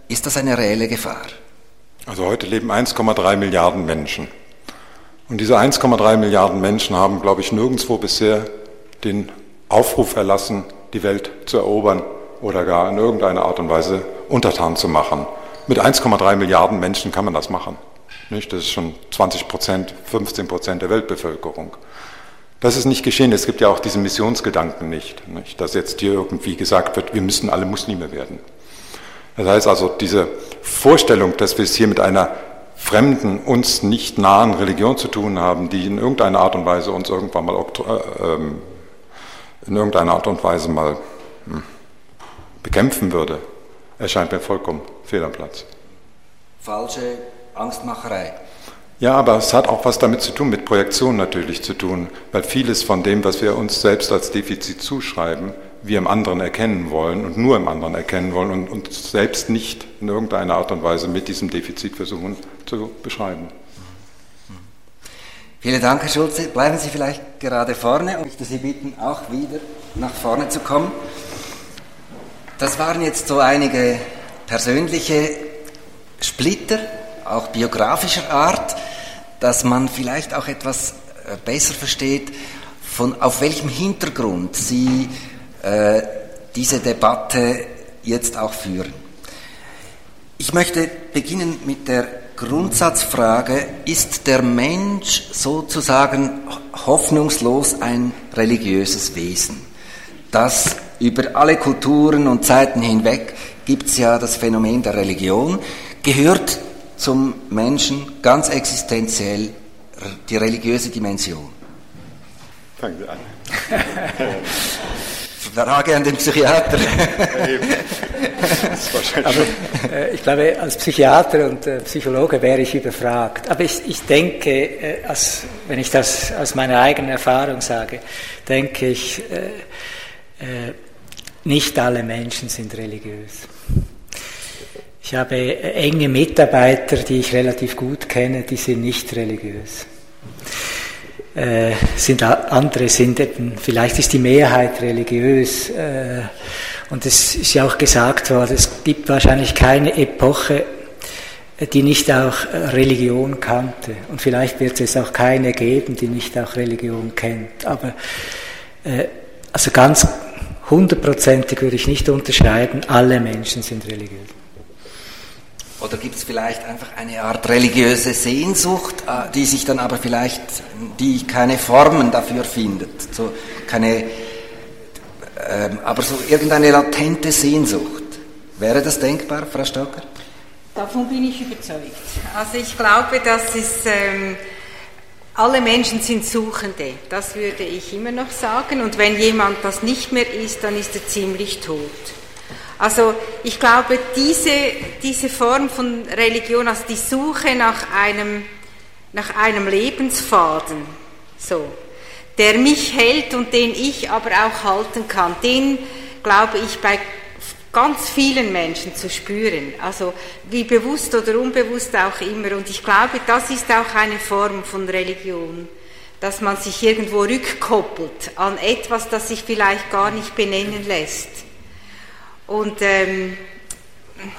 ist das eine reelle Gefahr? Also heute leben 1,3 Milliarden Menschen. Und diese 1,3 Milliarden Menschen haben, glaube ich, nirgendwo bisher den Aufruf erlassen, die Welt zu erobern oder gar in irgendeiner Art und Weise untertan zu machen. Mit 1,3 Milliarden Menschen kann man das machen. Nicht? Das ist schon 20 Prozent, 15 Prozent der Weltbevölkerung. Das ist nicht geschehen. Es gibt ja auch diesen Missionsgedanken nicht, nicht, dass jetzt hier irgendwie gesagt wird, wir müssen alle Muslime werden. Das heißt also, diese Vorstellung, dass wir es hier mit einer fremden, uns nicht nahen Religion zu tun haben, die in irgendeiner Art und Weise uns irgendwann mal äh, ähm, in irgendeiner Art und Weise mal hm, bekämpfen würde, erscheint mir vollkommen fehl am Platz. Falsche Angstmacherei. Ja, aber es hat auch was damit zu tun, mit Projektion natürlich zu tun, weil vieles von dem, was wir uns selbst als Defizit zuschreiben, wir im anderen erkennen wollen und nur im anderen erkennen wollen und uns selbst nicht in irgendeiner Art und Weise mit diesem Defizit versuchen zu beschreiben. Vielen Dank, Herr Schulze. Bleiben Sie vielleicht gerade vorne und ich möchte Sie bitten, auch wieder nach vorne zu kommen. Das waren jetzt so einige persönliche Splitter, auch biografischer Art, dass man vielleicht auch etwas äh, besser versteht, von auf welchem Hintergrund Sie äh, diese Debatte jetzt auch führen. Ich möchte beginnen mit der Grundsatzfrage, ist der Mensch sozusagen hoffnungslos ein religiöses Wesen, das über alle Kulturen und Zeiten hinweg gibt es ja das Phänomen der Religion, gehört zum Menschen ganz existenziell die religiöse Dimension. Fangen Sie an. Frage an den Psychiater. Aber äh, ich glaube, als Psychiater und äh, Psychologe wäre ich überfragt. Aber ich, ich denke, äh, als, wenn ich das aus meiner eigenen Erfahrung sage, denke ich, äh, äh, nicht alle Menschen sind religiös. Ich habe äh, enge Mitarbeiter, die ich relativ gut kenne, die sind nicht religiös. Äh, sind andere sind eben, vielleicht ist die Mehrheit religiös. Äh, und es ist ja auch gesagt worden, es gibt wahrscheinlich keine Epoche, die nicht auch Religion kannte. Und vielleicht wird es auch keine geben, die nicht auch Religion kennt. Aber äh, also ganz hundertprozentig würde ich nicht unterschreiben, alle Menschen sind religiös. Oder gibt es vielleicht einfach eine Art religiöse Sehnsucht, äh, die sich dann aber vielleicht, die keine Formen dafür findet, so keine, ähm, aber so irgendeine latente Sehnsucht. Wäre das denkbar, Frau Stocker? Davon bin ich überzeugt. Also ich glaube, dass es ähm, alle Menschen sind Suchende, das würde ich immer noch sagen. Und wenn jemand das nicht mehr ist, dann ist er ziemlich tot. Also ich glaube, diese, diese Form von Religion, also die Suche nach einem, nach einem Lebensfaden, so, der mich hält und den ich aber auch halten kann, den glaube ich bei ganz vielen Menschen zu spüren, also wie bewusst oder unbewusst auch immer. Und ich glaube, das ist auch eine Form von Religion, dass man sich irgendwo rückkoppelt an etwas, das sich vielleicht gar nicht benennen lässt. Und ähm,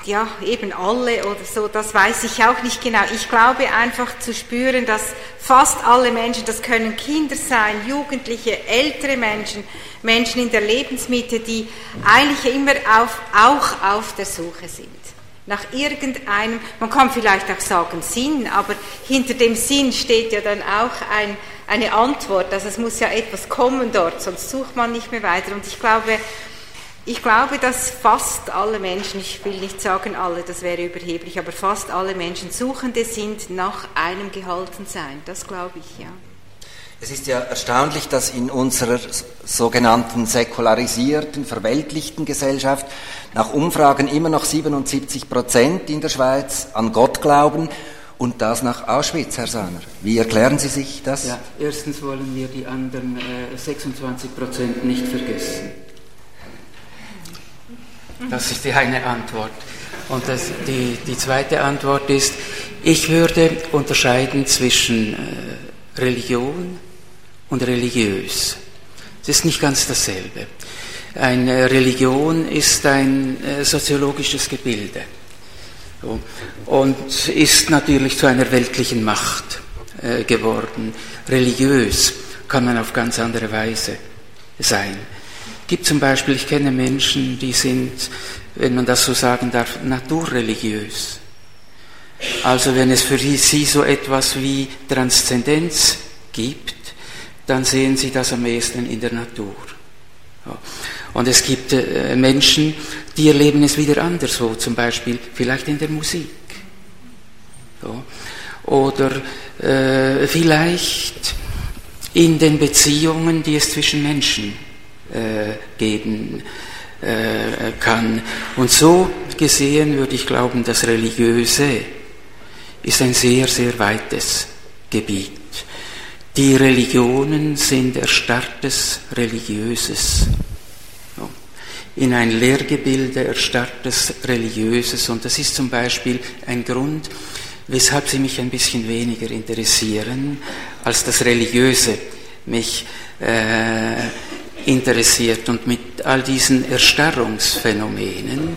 ja, eben alle oder so, das weiß ich auch nicht genau. Ich glaube einfach zu spüren, dass fast alle Menschen, das können Kinder sein, Jugendliche, ältere Menschen, Menschen in der Lebensmitte, die eigentlich immer auf, auch auf der Suche sind. Nach irgendeinem, man kann vielleicht auch sagen Sinn, aber hinter dem Sinn steht ja dann auch ein, eine Antwort. Also es muss ja etwas kommen dort, sonst sucht man nicht mehr weiter. Und ich glaube, ich glaube, dass fast alle Menschen, ich will nicht sagen alle, das wäre überheblich, aber fast alle Menschen Suchende sind nach einem Gehaltensein. Das glaube ich, ja. Es ist ja erstaunlich, dass in unserer sogenannten säkularisierten, verweltlichten Gesellschaft nach Umfragen immer noch 77 Prozent in der Schweiz an Gott glauben und das nach Auschwitz, Herr Sahner. Wie erklären Sie sich das? Ja, erstens wollen wir die anderen äh, 26 Prozent nicht vergessen. Das ist die eine Antwort. Und das, die, die zweite Antwort ist, ich würde unterscheiden zwischen äh, Religion und religiös. Es ist nicht ganz dasselbe. Eine Religion ist ein äh, soziologisches Gebilde und ist natürlich zu einer weltlichen Macht äh, geworden. Religiös kann man auf ganz andere Weise sein gibt zum Beispiel, ich kenne Menschen, die sind, wenn man das so sagen darf, naturreligiös. Also wenn es für sie so etwas wie Transzendenz gibt, dann sehen sie das am ehesten in der Natur. Und es gibt äh, Menschen, die erleben es wieder anderswo, zum Beispiel vielleicht in der Musik. Oder äh, vielleicht in den Beziehungen, die es zwischen Menschen gibt geben äh, kann. Und so gesehen würde ich glauben, das Religiöse ist ein sehr, sehr weites Gebiet. Die Religionen sind erstarrtes Religiöses. In ein Lehrgebilde erstarrtes Religiöses. Und das ist zum Beispiel ein Grund, weshalb sie mich ein bisschen weniger interessieren, als das Religiöse mich äh, interessiert und mit all diesen Erstarrungsphänomenen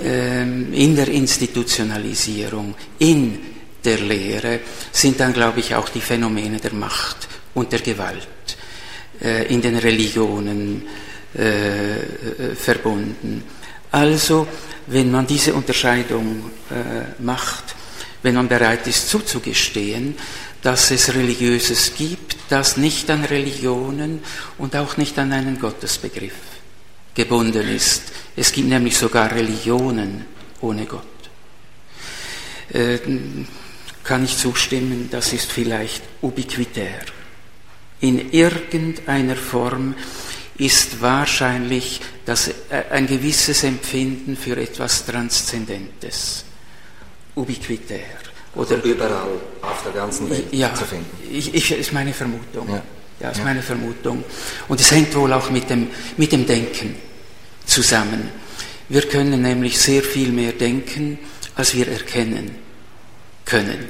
ähm, in der Institutionalisierung, in der Lehre sind dann, glaube ich, auch die Phänomene der Macht und der Gewalt äh, in den Religionen äh, verbunden. Also, wenn man diese Unterscheidung äh, macht, wenn man bereit ist zuzugestehen, dass es Religiöses gibt, das nicht an Religionen und auch nicht an einen Gottesbegriff gebunden ist. Es gibt nämlich sogar Religionen ohne Gott. Äh, kann ich zustimmen, das ist vielleicht ubiquitär. In irgendeiner Form ist wahrscheinlich das, äh, ein gewisses Empfinden für etwas Transzendentes ubiquitär. Oder also überall auf der ganzen Welt ja, zu finden. Ich, ich, ist meine Vermutung. Ja, ja ist ja. meine Vermutung. Und es hängt wohl auch mit dem, mit dem Denken zusammen. Wir können nämlich sehr viel mehr denken, als wir erkennen können.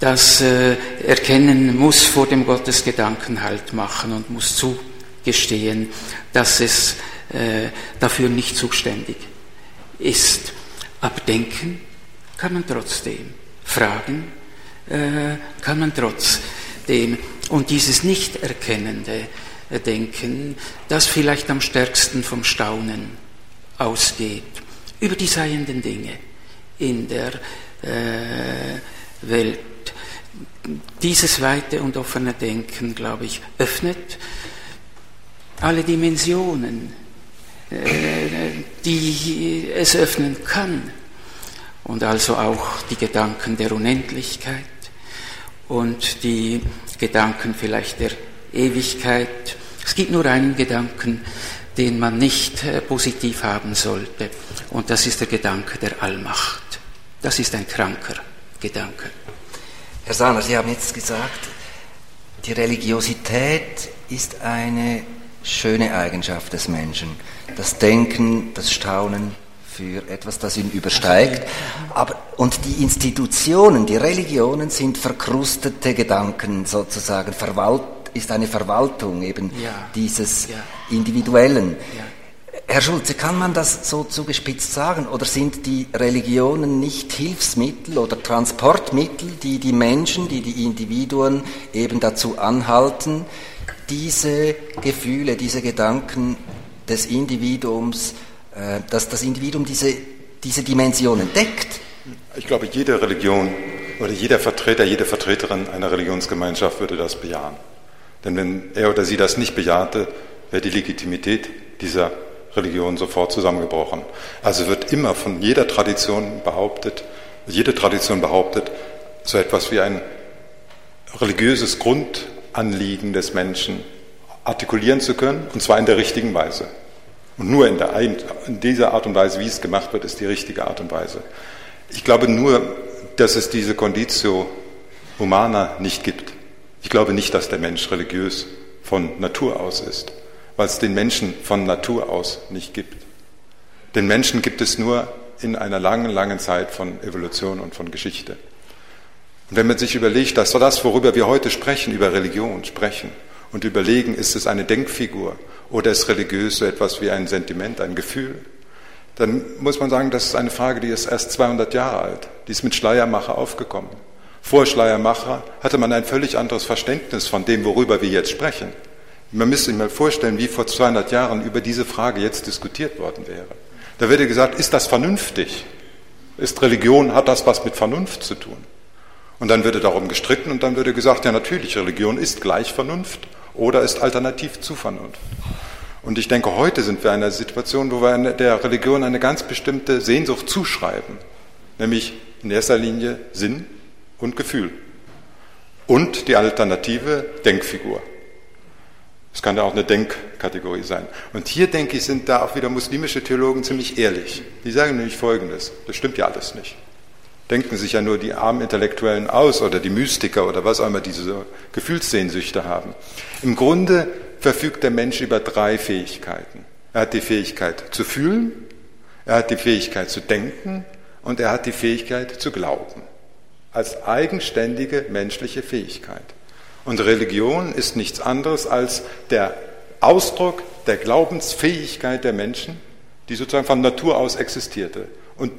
Das äh, Erkennen muss vor dem Gottesgedanken Halt machen und muss zugestehen, dass es äh, dafür nicht zuständig ist. Aber denken kann man trotzdem. Fragen äh, kann man trotzdem. Und dieses nicht erkennende äh, Denken, das vielleicht am stärksten vom Staunen ausgeht über die seienden Dinge in der äh, Welt. Dieses weite und offene Denken, glaube ich, öffnet alle Dimensionen, äh, die es öffnen kann und also auch die Gedanken der Unendlichkeit und die Gedanken vielleicht der Ewigkeit. Es gibt nur einen Gedanken, den man nicht äh, positiv haben sollte, und das ist der Gedanke der Allmacht. Das ist ein kranker Gedanke. Herr Sahner, Sie haben jetzt gesagt, die Religiosität ist eine schöne Eigenschaft des Menschen. Das Denken, das Staunen für etwas, das ihn übersteigt. Aber, und die Institutionen, die Religionen sind verkrustete Gedanken sozusagen, Verwalt, ist eine Verwaltung eben ja. dieses ja. Individuellen. Ja. Herr Schulze, kann man das so zugespitzt sagen? Oder sind die Religionen nicht Hilfsmittel oder Transportmittel, die die Menschen, die die Individuen eben dazu anhalten, diese Gefühle, diese Gedanken des Individuums, äh, dass das Individuum diese, diese Dimension entdeckt? Ich glaube, jede Religion oder jeder Vertreter, jede Vertreterin einer Religionsgemeinschaft würde das bejahen. Denn wenn er oder sie das nicht bejahte, wäre die Legitimität dieser Religion sofort zusammengebrochen. Also wird immer von jeder Tradition behauptet, jede Tradition behauptet, so etwas wie ein religiöses Grundanliegen des Menschen artikulieren zu können, und zwar in der richtigen Weise. Und nur in, der, in dieser Art und Weise, wie es gemacht wird, ist die richtige Art und Weise. Ich glaube nur, dass es diese Conditio Humana nicht gibt. Ich glaube nicht, dass der Mensch religiös von Natur aus ist weil es den Menschen von Natur aus nicht gibt. Den Menschen gibt es nur in einer langen, langen Zeit von Evolution und von Geschichte. Und wenn man sich überlegt, dass das, worüber wir heute sprechen, über Religion sprechen und überlegen, ist es eine Denkfigur oder ist religiös so etwas wie ein Sentiment, ein Gefühl, dann muss man sagen, das ist eine Frage, die ist erst 200 Jahre alt. Die ist mit Schleiermacher aufgekommen. Vor Schleiermacher hatte man ein völlig anderes Verständnis von dem, worüber wir jetzt sprechen. Man müsste sich mal vorstellen, wie vor 200 Jahren über diese Frage jetzt diskutiert worden wäre. Da würde gesagt, ist das vernünftig? Ist Religion, hat das was mit Vernunft zu tun? Und dann würde darum gestritten und dann würde gesagt, ja natürlich, Religion ist gleich Vernunft oder ist alternativ zu Vernunft. Und ich denke, heute sind wir in einer Situation, wo wir der Religion eine ganz bestimmte Sehnsucht zuschreiben, nämlich in erster Linie Sinn und Gefühl und die alternative Denkfigur. Es kann ja auch eine Denkkategorie sein. Und hier, denke ich, sind da auch wieder muslimische Theologen ziemlich ehrlich. Die sagen nämlich Folgendes, das stimmt ja alles nicht. Denken sich ja nur die armen Intellektuellen aus oder die Mystiker oder was auch immer diese Gefühlssehnsüchte haben. Im Grunde verfügt der Mensch über drei Fähigkeiten. Er hat die Fähigkeit zu fühlen, er hat die Fähigkeit zu denken und er hat die Fähigkeit zu glauben. Als eigenständige menschliche Fähigkeit. Und Religion ist nichts anderes als der Ausdruck der Glaubensfähigkeit der Menschen, die sozusagen von Natur aus existierte. Und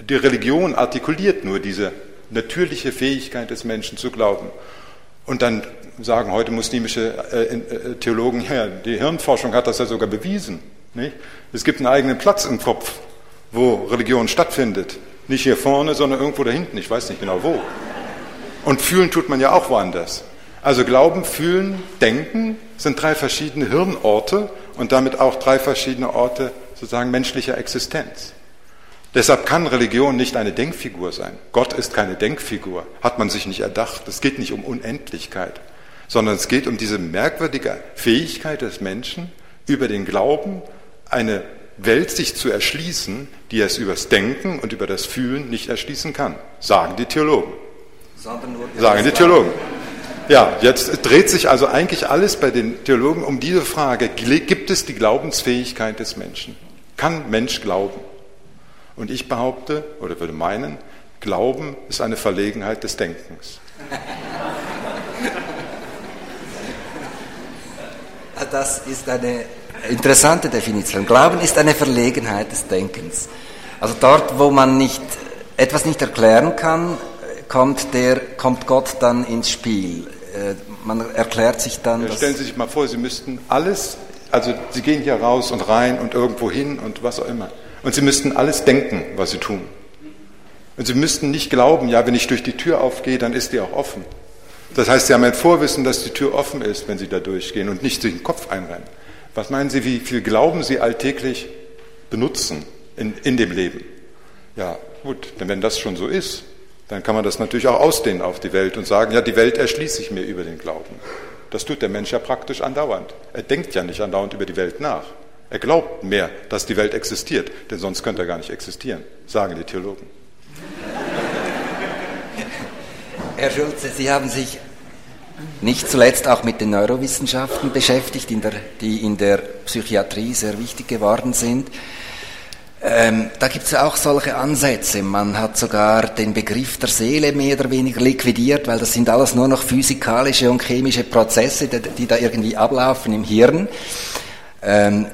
die Religion artikuliert nur diese natürliche Fähigkeit des Menschen zu glauben. Und dann sagen heute muslimische äh, äh, Theologen, ja, die Hirnforschung hat das ja sogar bewiesen. Nicht? Es gibt einen eigenen Platz im Kopf, wo Religion stattfindet. Nicht hier vorne, sondern irgendwo da hinten, ich weiß nicht genau wo. Und fühlen tut man ja auch woanders. Also Glauben, Fühlen, Denken sind drei verschiedene Hirnorte und damit auch drei verschiedene Orte sozusagen menschlicher Existenz. Deshalb kann Religion nicht eine Denkfigur sein. Gott ist keine Denkfigur, hat man sich nicht erdacht. Es geht nicht um Unendlichkeit, sondern es geht um diese merkwürdige Fähigkeit des Menschen, über den Glauben eine Welt sich zu erschließen, die es übers Denken und über das Fühlen nicht erschließen kann, sagen die Theologen. Sagen die Theologen. Ja, jetzt dreht sich also eigentlich alles bei den Theologen um diese Frage, gibt es die Glaubensfähigkeit des Menschen? Kann Mensch glauben? Und ich behaupte oder würde meinen, Glauben ist eine Verlegenheit des Denkens. Das ist eine interessante Definition. Glauben ist eine Verlegenheit des Denkens. Also dort, wo man nicht, etwas nicht erklären kann, kommt, der, kommt Gott dann ins Spiel. Äh, man erklärt sich dann. Ja, stellen Sie sich mal vor, Sie müssten alles, also Sie gehen hier raus und rein und irgendwo hin und was auch immer. Und Sie müssten alles denken, was Sie tun. Und Sie müssten nicht glauben, ja, wenn ich durch die Tür aufgehe, dann ist die auch offen. Das heißt, Sie haben ein Vorwissen, dass die Tür offen ist, wenn Sie da durchgehen und nicht sich den Kopf einrennen. Was meinen Sie, wie viel Glauben Sie alltäglich benutzen in, in dem Leben? Ja, gut, denn wenn das schon so ist, dann kann man das natürlich auch ausdehnen auf die Welt und sagen, ja, die Welt erschließt sich mir über den Glauben. Das tut der Mensch ja praktisch andauernd. Er denkt ja nicht andauernd über die Welt nach. Er glaubt mehr, dass die Welt existiert, denn sonst könnte er gar nicht existieren, sagen die Theologen. Herr Schulze, Sie haben sich nicht zuletzt auch mit den Neurowissenschaften beschäftigt, in der, die in der Psychiatrie sehr wichtig geworden sind. Ähm, da gibt es ja auch solche Ansätze. Man hat sogar den Begriff der Seele mehr oder weniger liquidiert, weil das sind alles nur noch physikalische und chemische Prozesse, die, die da irgendwie ablaufen im Hirn. Ähm,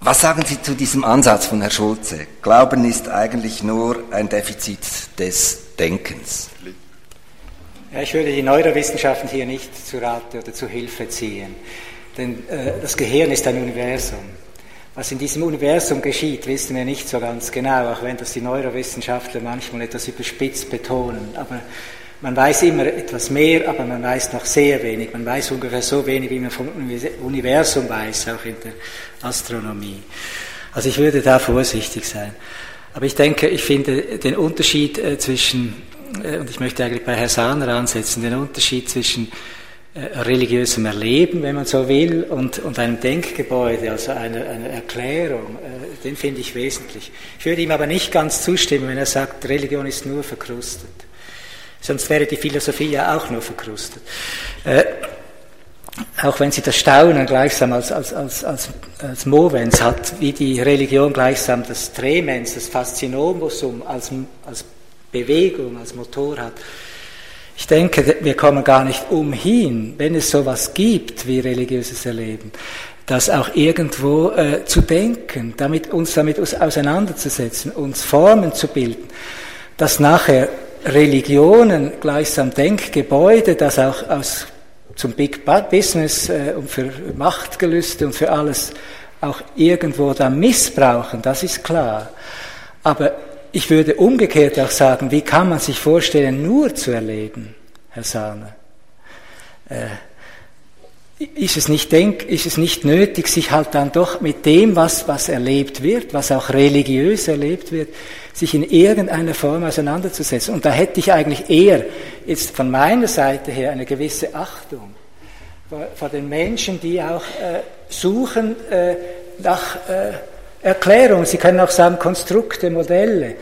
was sagen Sie zu diesem Ansatz von Herrn Schulze? Glauben ist eigentlich nur ein Defizit des Denkens. Ja, ich würde die Neurowissenschaften hier nicht zu Rate oder zu Hilfe ziehen, denn äh, das Gehirn ist ein Universum. Was in diesem Universum geschieht, wissen wir nicht so ganz genau, auch wenn das die Neurowissenschaftler manchmal etwas überspitzt betonen. Aber man weiß immer etwas mehr, aber man weiß noch sehr wenig. Man weiß ungefähr so wenig, wie man vom Universum weiß, auch in der Astronomie. Also ich würde da vorsichtig sein. Aber ich denke, ich finde den Unterschied äh, zwischen, äh, und ich möchte eigentlich bei Herrn Sahner ansetzen, den Unterschied zwischen äh, religiösem Erleben, wenn man so will, und, und einem Denkgebäude, also einer eine Erklärung, den finde ich wesentlich. Ich würde ihm aber nicht ganz zustimmen, wenn er sagt, Religion ist nur verkrustet. Sonst wäre die Philosophie ja auch nur verkrustet. Äh, auch wenn sie das Staunen gleichsam als, als, als, als, als Movens hat, wie die Religion gleichsam das Tremens, das Faszinosum als, als Bewegung, als Motor hat, ich denke, wir kommen gar nicht umhin, wenn es sowas gibt wie religiöses Erleben, das auch irgendwo äh, zu denken, damit, uns damit auseinanderzusetzen, uns Formen zu bilden, dass nachher Religionen gleichsam Denkgebäude, das auch aus, zum Big Business äh, und für Machtgelüste und für alles auch irgendwo dann missbrauchen, das ist klar. Aber ich würde umgekehrt auch sagen, wie kann man sich vorstellen, nur zu erleben, Herr Sahner? Äh, ist es, nicht denk, ist es nicht nötig, sich halt dann doch mit dem, was, was erlebt wird, was auch religiös erlebt wird, sich in irgendeiner Form auseinanderzusetzen? Und da hätte ich eigentlich eher jetzt von meiner Seite her eine gewisse Achtung vor, den Menschen, die auch äh, suchen äh, nach äh, Erklärung, Sie können auch sagen Konstrukte, Modelle.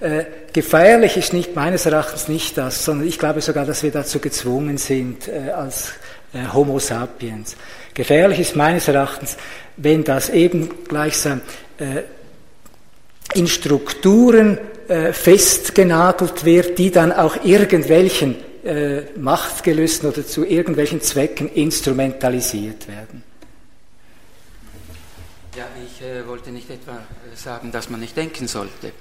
Äh, gefährlich ist nicht meines Erachtens nicht das, sondern ich glaube sogar, dass wir dazu gezwungen sind äh, als äh, Homo sapiens. Gefährlich ist meines Erachtens, wenn das eben gleichsam äh, in Strukturen äh, festgenagelt wird, die dann auch irgendwelchen äh, Machtgelüsten oder zu irgendwelchen Zwecken instrumentalisiert werden. Ja, ich äh, wollte nicht etwa äh, sagen, dass man nicht denken sollte.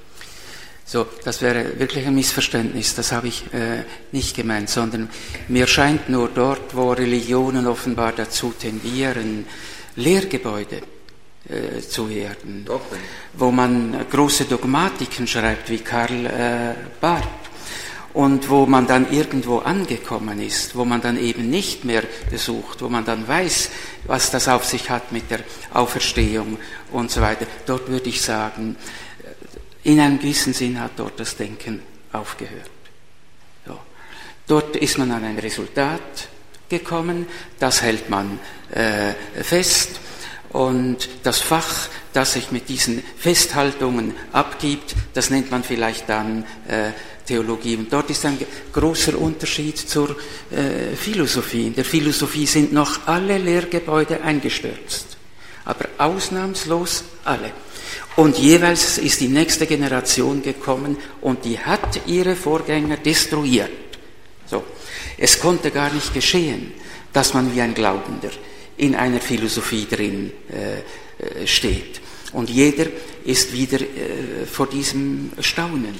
So, das wäre wirklich ein Missverständnis, das habe ich äh, nicht gemeint, sondern mir scheint nur dort, wo Religionen offenbar dazu tendieren, Lehrgebäude äh, zu werden, Dogmen. wo man große Dogmatiken schreibt, wie Karl äh, Barth, und wo man dann irgendwo angekommen ist, wo man dann eben nicht mehr besucht, wo man dann weiß, was das auf sich hat mit der Auferstehung und so weiter. Dort würde ich sagen, in einem gewissen Sinn hat dort das Denken aufgehört. So. Dort ist man an ein Resultat gekommen, das hält man äh, fest und das Fach, das sich mit diesen Festhaltungen abgibt, das nennt man vielleicht dann äh, Theologie. Und dort ist ein großer Unterschied zur äh, Philosophie. In der Philosophie sind noch alle Lehrgebäude eingestürzt, aber ausnahmslos alle. Und jeweils ist die nächste Generation gekommen und die hat ihre Vorgänger destruiert. So. Es konnte gar nicht geschehen, dass man wie ein Glaubender in einer Philosophie drin äh, äh steht. Und jeder ist wieder äh, vor diesem Staunen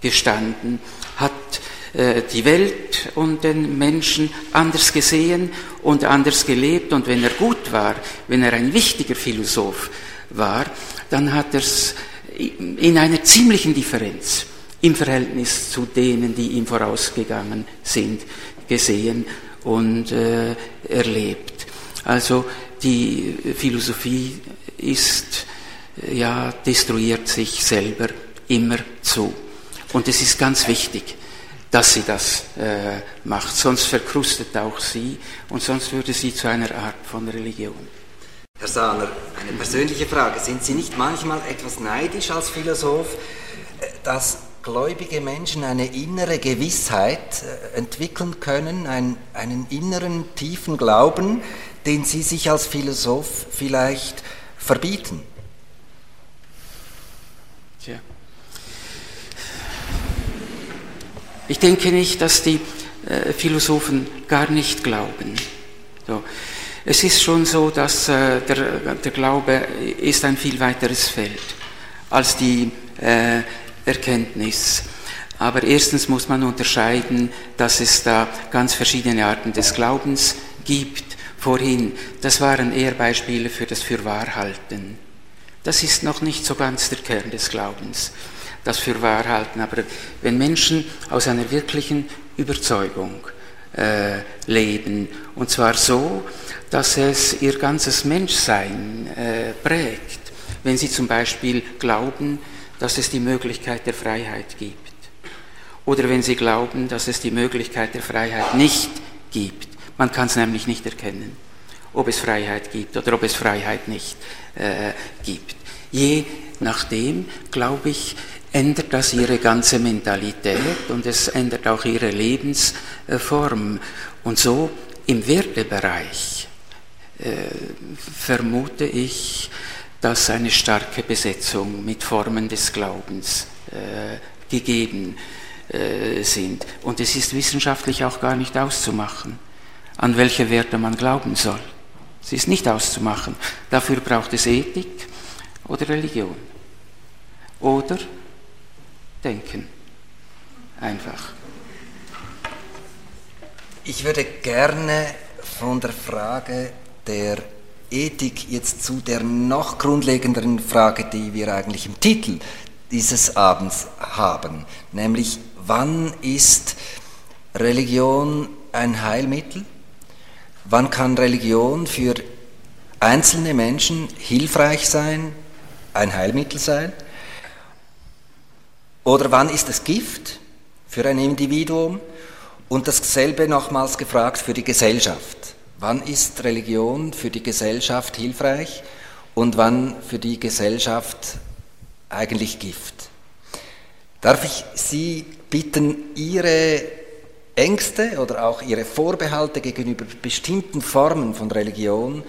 gestanden, hat äh, die Welt und den Menschen anders gesehen und anders gelebt. Und wenn er gut war, wenn er ein wichtiger Philosoph war, dann hat er es in einer ziemlichen Differenz im Verhältnis zu denen, die ihm vorausgegangen sind, gesehen und äh, erlebt. Also die Philosophie ist, ja, destruiert sich selber immer zu. Und es ist ganz wichtig, dass sie das äh, macht, sonst verkrustet auch sie und sonst würde sie zu einer Art von Religion. Herr Sahner, eine persönliche Frage. Sind Sie nicht manchmal etwas neidisch als Philosoph, äh, dass gläubige Menschen eine innere Gewissheit äh, entwickeln können, einen, einen inneren tiefen Glauben, den sie sich als Philosoph vielleicht verbieten? Tja. Ich denke nicht, dass die äh, Philosophen gar nicht glauben. So. Es ist schon so, dass äh, der, der, Glaube ist ein viel weiteres Feld als die äh, Erkenntnis. Aber erstens muss man unterscheiden, dass es da ganz verschiedene Arten des Glaubens gibt. Vorhin, das waren eher Beispiele für das Fürwahrhalten. Das ist noch nicht so ganz der Kern des Glaubens das für wahr halten. Aber wenn Menschen aus einer wirklichen Überzeugung äh, leben, und zwar so, dass es ihr ganzes Menschsein äh, prägt, wenn sie zum Beispiel glauben, dass es die Möglichkeit der Freiheit gibt, oder wenn sie glauben, dass es die Möglichkeit der Freiheit nicht gibt. Man kann es nämlich nicht erkennen, ob es Freiheit gibt oder ob es Freiheit nicht äh, gibt. Je nachdem, glaube ich, ändert das ihre ganze Mentalität und es ändert auch ihre Lebensform. Und so im Wertebereich äh, vermute ich, dass eine starke Besetzung mit Formen des Glaubens äh, gegeben äh, sind. Und es ist wissenschaftlich auch gar nicht auszumachen, an welche Werte man glauben soll. Es ist nicht auszumachen. Dafür braucht es Ethik oder Religion. Oder denken. Einfach. Ich würde gerne von der Frage der Ethik jetzt zu der noch grundlegenderen Frage, die wir eigentlich im Titel dieses Abends haben, nämlich wann ist Religion ein Heilmittel? Wann kann Religion für einzelne Menschen hilfreich sein, ein Heilmittel sein? Oder wann ist es Gift für ein Individuum? Und dasselbe nochmals gefragt für die Gesellschaft. Wann ist Religion für die Gesellschaft hilfreich und wann für die Gesellschaft eigentlich Gift? Darf ich Sie bitten, Ihre Ängste oder auch Ihre Vorbehalte gegenüber bestimmten Formen von Religion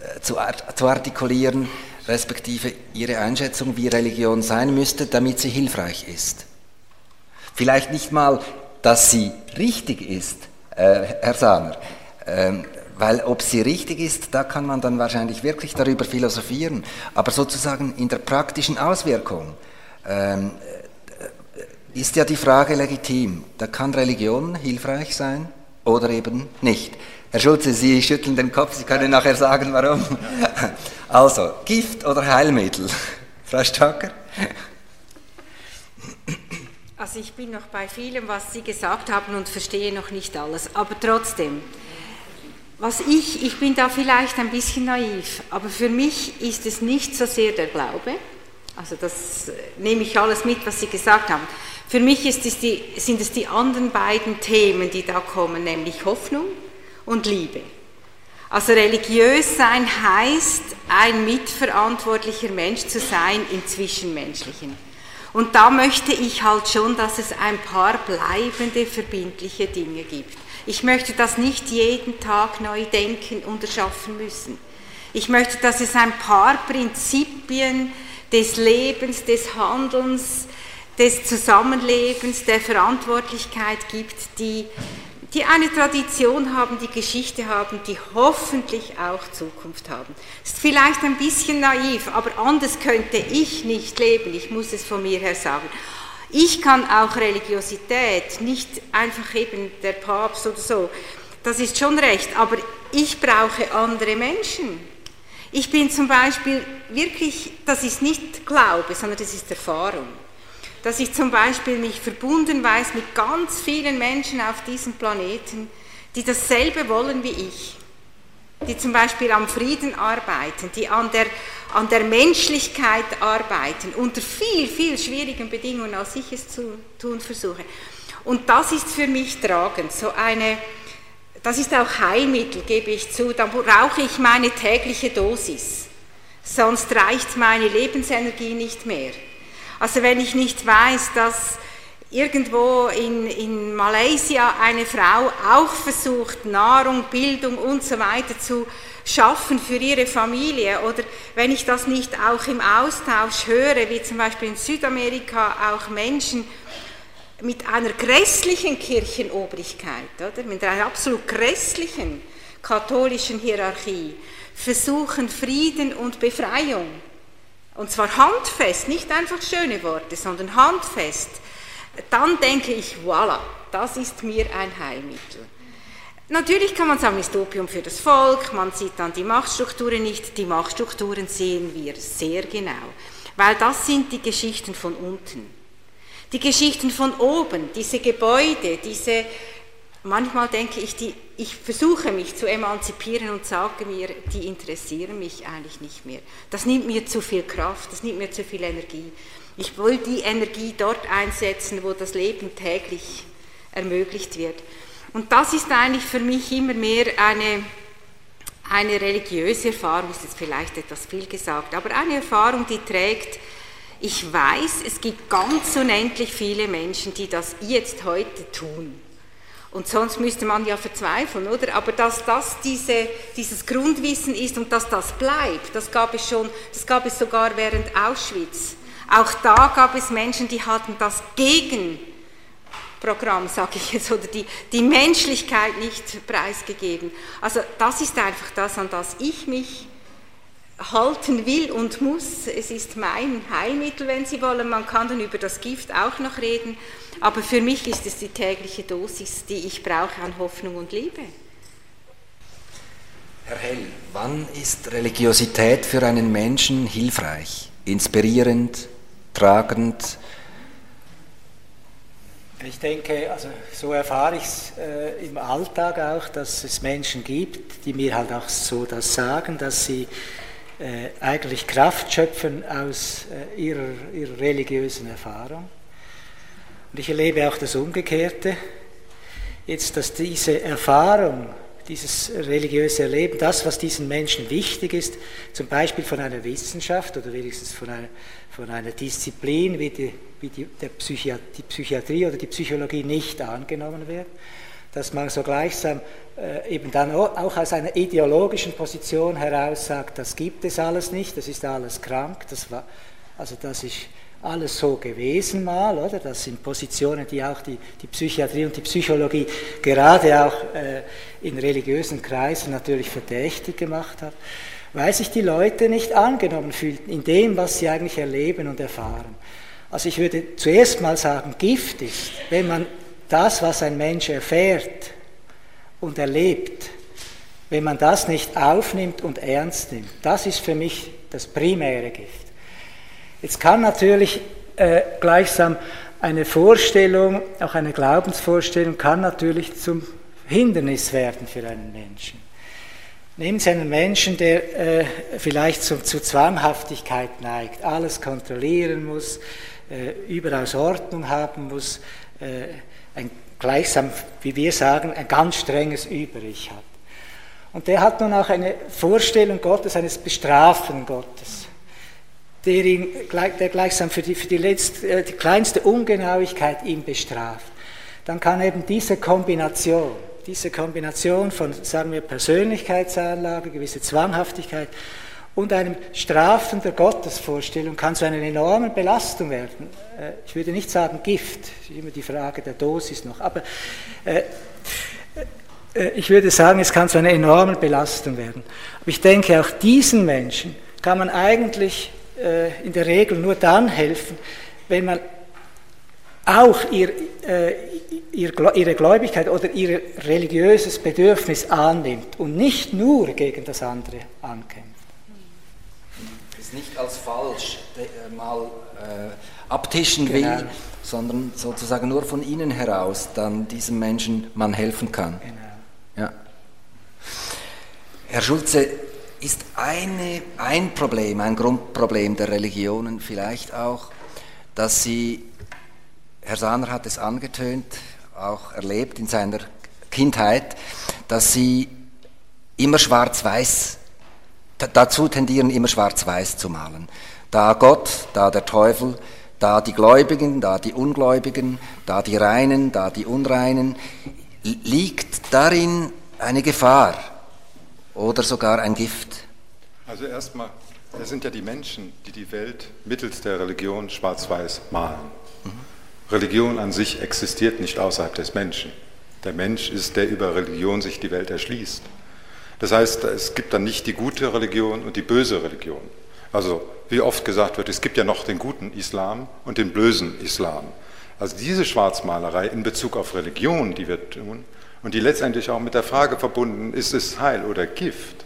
äh, zu, zu artikulieren? Respektive Ihre Einschätzung, wie Religion sein müsste, damit sie hilfreich ist. Vielleicht nicht mal, dass sie richtig ist, äh, Herr Sahner, ähm, weil ob sie richtig ist, da kann man dann wahrscheinlich wirklich darüber philosophieren, aber sozusagen in der praktischen Auswirkung ähm, äh, ist ja die Frage legitim. Da kann Religion hilfreich sein oder eben nicht. Herr Schulze, Sie schütteln den Kopf, Sie können nachher sagen, warum. Also, Gift oder Heilmittel? Frau Stacker? Also ich bin noch bei vielem, was Sie gesagt haben und verstehe noch nicht alles. Aber trotzdem, was ich, ich bin da vielleicht ein bisschen naiv, aber für mich ist es nicht so sehr der Glaube. Also das nehme ich alles mit, was Sie gesagt haben. Für mich es die, sind es die anderen beiden Themen, die da kommen, nämlich Hoffnung und Liebe. Also religiös sein heißt, ein mitverantwortlicher Mensch zu sein im Zwischenmenschlichen. Und da möchte ich halt schon, dass es ein paar bleibende, verbindliche Dinge gibt. Ich möchte das nicht jeden Tag neu denken und erschaffen müssen. Ich möchte, dass es ein paar Prinzipien des Lebens, des Handelns, des Zusammenlebens, der Verantwortlichkeit gibt, die die eine Tradition haben, die Geschichte haben, die hoffentlich auch Zukunft haben. Ist vielleicht ein bisschen naiv, aber anders könnte ich nicht leben, ich muss es von mir her sagen. Ich kann auch Religiosität, nicht einfach eben der Papst oder so, das ist schon recht, aber ich brauche andere Menschen. Ich bin zum Beispiel wirklich, das ist nicht Glaube, sondern das ist Erfahrung dass ich zum Beispiel mich verbunden weiß mit ganz vielen Menschen auf diesem Planeten, die dasselbe wollen wie ich, die zum Beispiel am Frieden arbeiten, die an der, an der Menschlichkeit arbeiten, unter viel, viel schwierigen Bedingungen, als ich es zu tun versuche. Und das ist für mich tragend, so eine, das ist auch Heilmittel, gebe ich zu, da brauche ich meine tägliche Dosis, sonst reicht meine Lebensenergie nicht mehr. Also wenn ich nicht weiß, dass irgendwo in, in Malaysia eine Frau auch versucht, Nahrung, Bildung und so weiter zu schaffen für ihre Familie oder wenn ich das nicht auch im Austausch höre, wie zum Beispiel in Südamerika auch Menschen mit einer grässlichen Kirchenobrigkeit, oder? mit einer absolut grässlichen katholischen Hierarchie, versuchen Frieden und Befreiung. Und zwar handfest, nicht einfach schöne Worte, sondern handfest. Dann denke ich, voilà, das ist mir ein Heilmittel. Natürlich kann man sagen, ist Opium für das Volk, man sieht dann die Machtstrukturen nicht, die Machtstrukturen sehen wir sehr genau, weil das sind die Geschichten von unten. Die Geschichten von oben, diese Gebäude, diese, manchmal denke ich, die, ich versuche mich zu emanzipieren und sage mir, die interessieren mich eigentlich nicht mehr. Das nimmt mir zu viel Kraft, das nimmt mir zu viel Energie. Ich will die Energie dort einsetzen, wo das Leben täglich ermöglicht wird. Und das ist eigentlich für mich immer mehr eine, eine religiöse Erfahrung, ist jetzt vielleicht etwas viel gesagt, aber eine Erfahrung, die trägt, ich weiß, es gibt ganz unendlich viele Menschen, die das jetzt heute tun. Und sonst müsste man ja verzweifeln, oder? Aber dass das diese, dieses Grundwissen ist und dass das bleibt, das gab es schon, das gab es sogar während Auschwitz. Auch da gab es Menschen, die hatten das gegen Programm, sage ich jetzt, oder die, die Menschlichkeit nicht preisgegeben. Also das ist einfach das, an das ich mich halten will und muss. Es ist mein Heilmittel, wenn Sie wollen. Man kann dann über das Gift auch noch reden, aber für mich ist es die tägliche Dosis, die ich brauche an Hoffnung und Liebe. Herr Hell, wann ist Religiosität für einen Menschen hilfreich, inspirierend, tragend, ich denke, also so erfahre ich es äh, im Alltag auch, dass es Menschen gibt, die mir halt auch so das sagen, dass sie eigentlich Kraft schöpfen aus äh, ihrer, ihrer religiösen Erfahrung. Und ich erlebe auch das Umgekehrte, jetzt, dass diese Erfahrung, dieses religiöse Erleben, das, was diesen Menschen wichtig ist, zum Beispiel von einer Wissenschaft oder wenigstens von einer, von einer Disziplin wie, die, wie die, Psychiat die Psychiatrie oder die Psychologie nicht angenommen wird, dass man so gleichsam äh, eben dann auch aus einer ideologischen Position heraus sagt, das gibt es alles nicht, das ist alles krank, das war, also das ist alles so gewesen mal, oder? Das sind Positionen, die auch die, die Psychiatrie und die Psychologie gerade auch äh, in religiösen Kreisen natürlich verdächtig gemacht hat weil sich die Leute nicht angenommen fühlten in dem, was sie eigentlich erleben und erfahren. Also ich würde zuerst mal sagen, Gift ist, wenn man das, was ein Mensch erfährt und erlebt, wenn man das nicht aufnimmt und ernst nimmt. Das ist für mich das primäre Gift. Jetzt kann natürlich äh, gleichsam eine Vorstellung, auch eine Glaubensvorstellung, kann natürlich zum Hindernis werden für einen Menschen. Nehmen Sie einen Menschen, der äh, vielleicht zu, zu, Zwanghaftigkeit neigt, alles kontrollieren muss, äh, überaus Ordnung haben muss, äh, ein gleichsam, wie wir sagen, ein ganz strenges Über-Ich hat. Und der hat nun auch eine Vorstellung Gottes, eines Bestrafen Gottes, der, ihn, der gleichsam für, die, für die, letzte, äh, die kleinste Ungenauigkeit ihn bestraft. Dann kann eben diese Kombination, diese Kombination von, sagen wir, Persönlichkeitsanlage, gewisse Zwanghaftigkeit und einem Strafen der Gottesvorstellung kann zu einer enormen Belastung werden. Äh, ich würde nicht sagen Gift, immer die Frage der Dosis noch, aber äh, äh, ich würde sagen, es kann zu einer enormen Belastung werden. Aber ich denke, auch diesen Menschen kann man eigentlich in der Regel nur dann helfen, wenn man auch ihr, äh, ihr, ihre Gläubigkeit oder ihr religiöses Bedürfnis annimmt und nicht nur gegen das andere ankämpft. Nicht als falsch äh, mal äh, abtischen genau. will, sondern sozusagen nur von innen heraus dann diesem Menschen man helfen kann. Genau. Ja. Herr Schulze, ist eine, ein Problem, ein Grundproblem der Religionen vielleicht auch, dass sie Herr Sahner hat es angetönt, auch erlebt in seiner Kindheit, dass sie immer schwarz-weiß, dazu tendieren, immer schwarz-weiß zu malen. Da Gott, da der Teufel, da die Gläubigen, da die Ungläubigen, da die Reinen, da die Unreinen. Liegt darin eine Gefahr oder sogar ein Gift? Also erstmal, es sind ja die Menschen, die die Welt mittels der Religion schwarz-weiß malen. Mhm. Religion an sich existiert nicht außerhalb des Menschen. Der Mensch ist, der über Religion sich die Welt erschließt. Das heißt, es gibt dann nicht die gute Religion und die böse Religion. Also, wie oft gesagt wird, es gibt ja noch den guten Islam und den bösen Islam. Also diese Schwarzmalerei in Bezug auf Religion, die wir tun, und die letztendlich auch mit der Frage verbunden, ist es Heil oder Gift,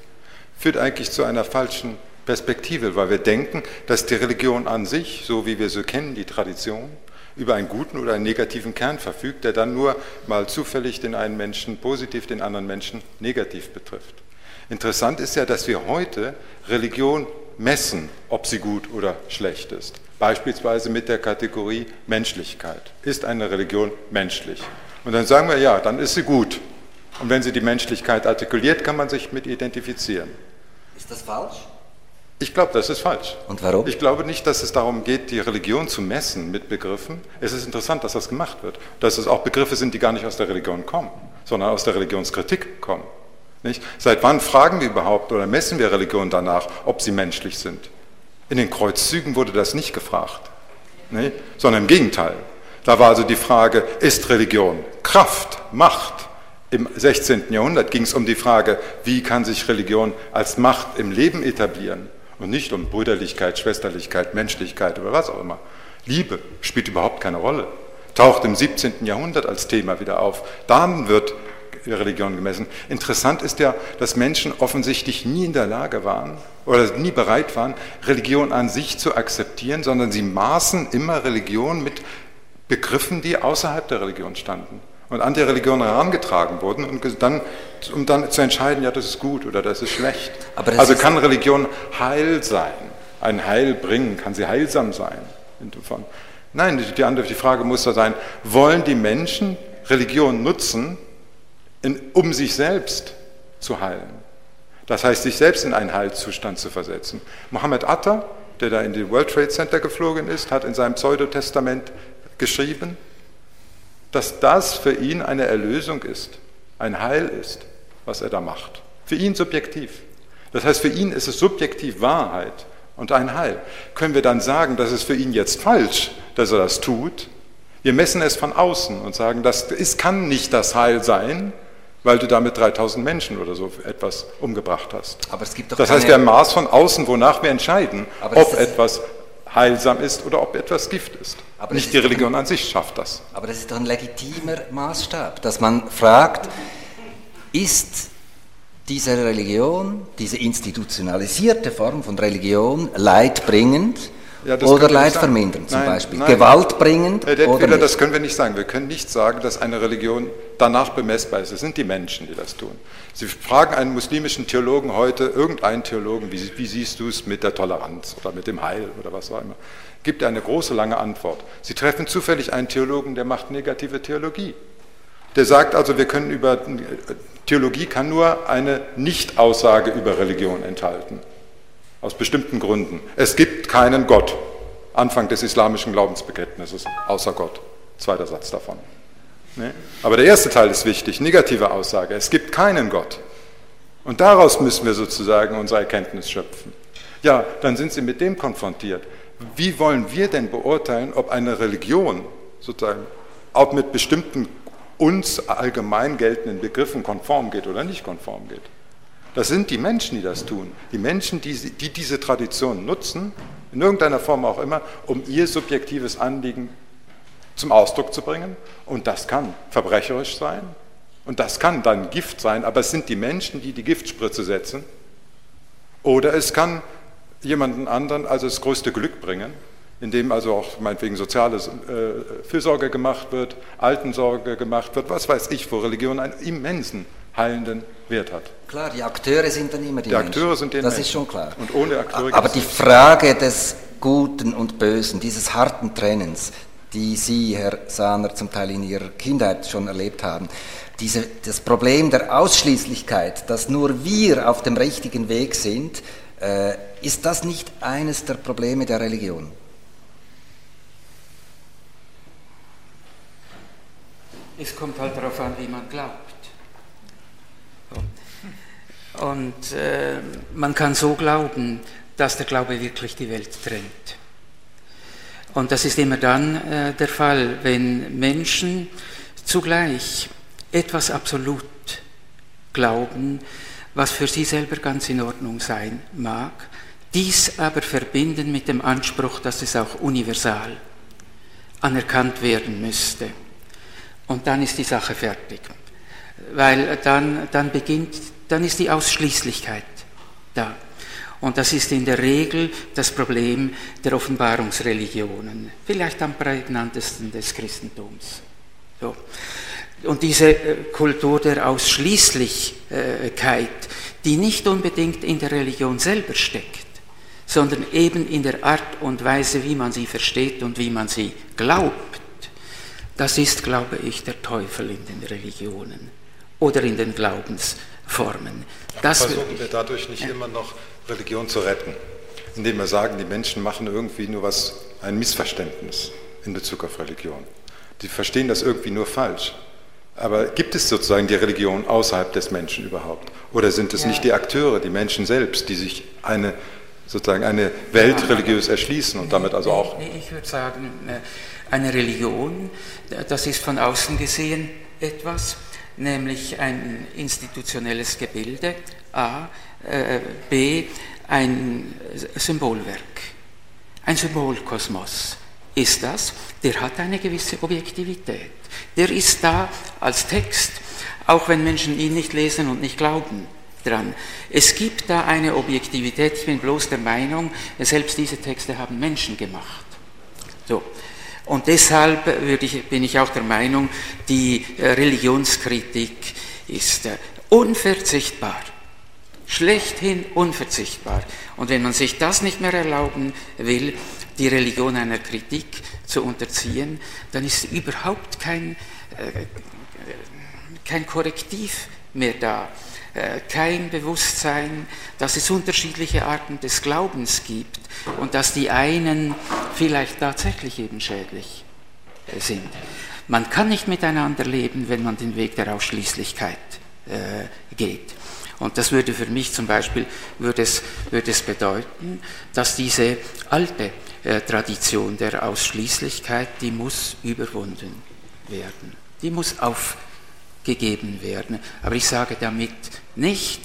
führt eigentlich zu einer falschen Perspektive, weil wir denken, dass die Religion an sich, so wie wir sie kennen, die Tradition, über einen guten oder einen negativen Kern verfügt, der dann nur mal zufällig den einen Menschen positiv, den anderen Menschen negativ betrifft. Interessant ist ja, dass wir heute Religion messen, ob sie gut oder schlecht ist. Beispielsweise mit der Kategorie Menschlichkeit. Ist eine Religion menschlich? Und dann sagen wir, ja, dann ist sie gut. Und wenn sie die Menschlichkeit artikuliert, kann man sich mit identifizieren. Ist das falsch? Ich glaube, das ist falsch. Und warum? Ich glaube nicht, dass es darum geht, die Religion zu messen mit Begriffen. Es ist interessant, dass das gemacht wird. Dass es auch Begriffe sind, die gar nicht aus der Religion kommen, sondern aus der Religionskritik kommen. Nicht? Seit wann fragen wir überhaupt oder messen wir Religion danach, ob sie menschlich sind? In den Kreuzzügen wurde das nicht gefragt, nicht? sondern im Gegenteil. Da war also die Frage, ist Religion Kraft, Macht? Im 16. Jahrhundert ging es um die Frage, wie kann sich Religion als Macht im Leben etablieren? und nicht um Brüderlichkeit, Schwesterlichkeit, Menschlichkeit oder was auch immer. Liebe spielt überhaupt keine Rolle, taucht im 17. Jahrhundert als Thema wieder auf. Dann wird Religion gemessen. Interessant ist ja, dass Menschen offensichtlich nie in der Lage waren oder nie bereit waren, Religion an sich zu akzeptieren, sondern sie maßen immer Religion mit Begriffen, die außerhalb der Religion standen und an die Religion herangetragen wurden, und dann, um dann zu entscheiden, ja, das ist gut oder das ist schlecht. also kann Religion heil sein, ein Heil bringen, kann sie heilsam sein? Nein, die, andere, die Frage muss da sein, wollen die Menschen Religion nutzen, in, um sich selbst zu heilen? Das heißt, sich selbst in einen Heilzustand zu versetzen. Mohammed Atta, der da in die World Trade Center geflogen ist, hat in seinem Pseudotestament geschrieben, dass das für ihn eine Erlösung ist, ein Heil ist, was er da macht. Für ihn subjektiv. Das heißt, für ihn ist es subjektiv Wahrheit und ein Heil. Können wir dann sagen, das ist für ihn jetzt falsch, dass er das tut? Wir messen es von außen und sagen, das ist, kann nicht das Heil sein, weil du damit 3000 Menschen oder so etwas umgebracht hast. Aber es gibt doch das heißt, wir haben Maß von außen, wonach wir entscheiden, ob etwas heilsam ist oder ob etwas Gift ist. Aber Nicht die Religion an sich schafft das. Aber das ist doch ein legitimer Maßstab, dass man fragt, ist diese Religion, diese institutionalisierte Form von Religion leidbringend ja, oder leidvermindernd zum nein, Beispiel? Nein. Gewaltbringend Herr oder nicht? Das können wir nicht sagen. Wir können nicht sagen, dass eine Religion danach bemessbar ist. Es sind die Menschen, die das tun. Sie fragen einen muslimischen Theologen heute, irgendeinen Theologen, wie, wie siehst du es mit der Toleranz oder mit dem Heil oder was auch immer, gibt er eine große, lange Antwort. Sie treffen zufällig einen Theologen, der macht negative Theologie. Der sagt also, wir können über Theologie kann nur eine Nichtaussage über Religion enthalten. Aus bestimmten Gründen. Es gibt keinen Gott. Anfang des islamischen Glaubensbekenntnisses, außer Gott. Zweiter Satz davon. Nee? Aber der erste Teil ist wichtig, negative Aussage. Es gibt keinen Gott. Und daraus müssen wir sozusagen unsere Erkenntnis schöpfen. Ja, dann sind Sie mit dem konfrontiert. Wie wollen wir denn beurteilen, ob eine Religion sozusagen auch mit bestimmten uns allgemein geltenden Begriffen konform geht oder nicht konform geht? Das sind die Menschen, die das tun. Die Menschen, die, die diese Tradition nutzen, in irgendeiner Form auch immer, um ihr subjektives Anliegen zum Ausdruck zu bringen. Und das kann verbrecherisch sein und das kann dann Gift sein, aber es sind die Menschen, die die Giftspritze setzen. Oder es kann jemanden anderen also das größte Glück bringen, indem also auch meinetwegen soziale äh, Fürsorge gemacht wird, Altensorge gemacht wird, was weiß ich, wo Religion einen immensen heilenden Wert hat. Klar, die Akteure sind dann immer die, die Akteure Menschen. sind den Das Menschen. ist schon klar. Und ohne Akteure. Aber die Frage des Guten und Bösen, dieses harten Trennens, die Sie, Herr Sahner, zum Teil in Ihrer Kindheit schon erlebt haben, diese, das Problem der Ausschließlichkeit, dass nur wir auf dem richtigen Weg sind, äh, ist das nicht eines der Probleme der Religion? Es kommt halt darauf an, wie man glaubt. Und äh, man kann so glauben, dass der Glaube wirklich die Welt trennt. Und das ist immer dann äh, der Fall, wenn Menschen zugleich etwas absolut glauben, was für sie selber ganz in Ordnung sein mag, dies aber verbinden mit dem Anspruch, dass es auch universal anerkannt werden müsste. Und dann ist die Sache fertig. Weil dann, dann beginnt, dann ist die Ausschließlichkeit da. Und das ist in der Regel das Problem der Offenbarungsreligionen, vielleicht am prägnantesten des Christentums. So. Und diese äh, Kultur der Ausschließlichkeit, die nicht unbedingt in der Religion selber steckt, sondern eben in der Art und Weise, wie man sie versteht und wie man sie glaubt, das ist, glaube ich, der Teufel in den Religionen oder in den Glaubensformen. Das Versuchen wir dadurch nicht ja. immer noch Religion zu retten, indem wir sagen, die Menschen machen irgendwie nur was, ein Missverständnis in Bezug auf Religion. Die verstehen das irgendwie nur falsch. Aber gibt es sozusagen die Religion außerhalb des Menschen überhaupt? Oder sind es ja. nicht die Akteure, die Menschen selbst, die sich eine, sozusagen eine Welt ja, religiös erschließen und nee, damit also auch. Nee, ich würde sagen, äh, eine Religion, das ist von außen gesehen etwas, nämlich ein institutionelles Gebilde, A, äh, B, ein Symbolwerk, ein Symbolkosmos ist das, der hat eine gewisse Objektivität. Der ist da als Text, auch wenn Menschen ihn nicht lesen und nicht glauben dran. Es gibt da eine Objektivität, ich bin bloß der Meinung, selbst diese Texte haben Menschen gemacht. So. Und deshalb ich, bin ich auch der Meinung, die äh, Religionskritik ist äh, unverzichtbar. Schlechthin unverzichtbar. Und wenn man sich das nicht mehr erlauben will, die Religion einer Kritik zu unterziehen, dann ist überhaupt kein, äh, kein Korrektiv mehr da, kein Bewusstsein, dass es unterschiedliche Arten des Glaubens gibt und dass die einen vielleicht tatsächlich eben schädlich äh, sind. Man kann nicht miteinander leben, wenn man den Weg der Ausschließlichkeit äh, geht. Und das würde für mich zum Beispiel würde es, würde es bedeuten, dass diese alte äh, Tradition der Ausschließlichkeit, die muss überwunden werden. Die muss aufgegeben werden. Aber ich sage damit nicht,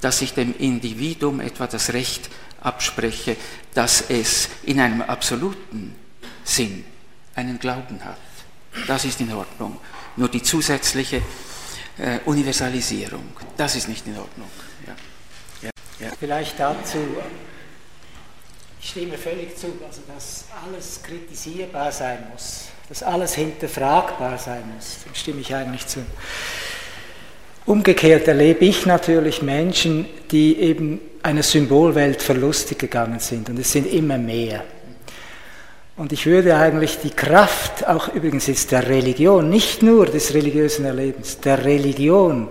dass ich dem Individuum etwa das Recht abspreche, dass es in einem absoluten Sinn einen Glauben hat. Das ist in Ordnung. Nur die zusätzliche äh, Universalisierung, das ist nicht in Ordnung. Ja. Ja. Ja. Vielleicht dazu ich stimme völlig zu, also dass alles kritisierbar sein muss, dass alles hinterfragbar sein muss. Dem stimme ich eigentlich zu. Umgekehrt erlebe ich natürlich Menschen, die eben einer Symbolwelt verlustig gegangen sind und es sind immer mehr. Und ich würde eigentlich die Kraft, auch übrigens jetzt der Religion, nicht nur des religiösen Erlebens, der Religion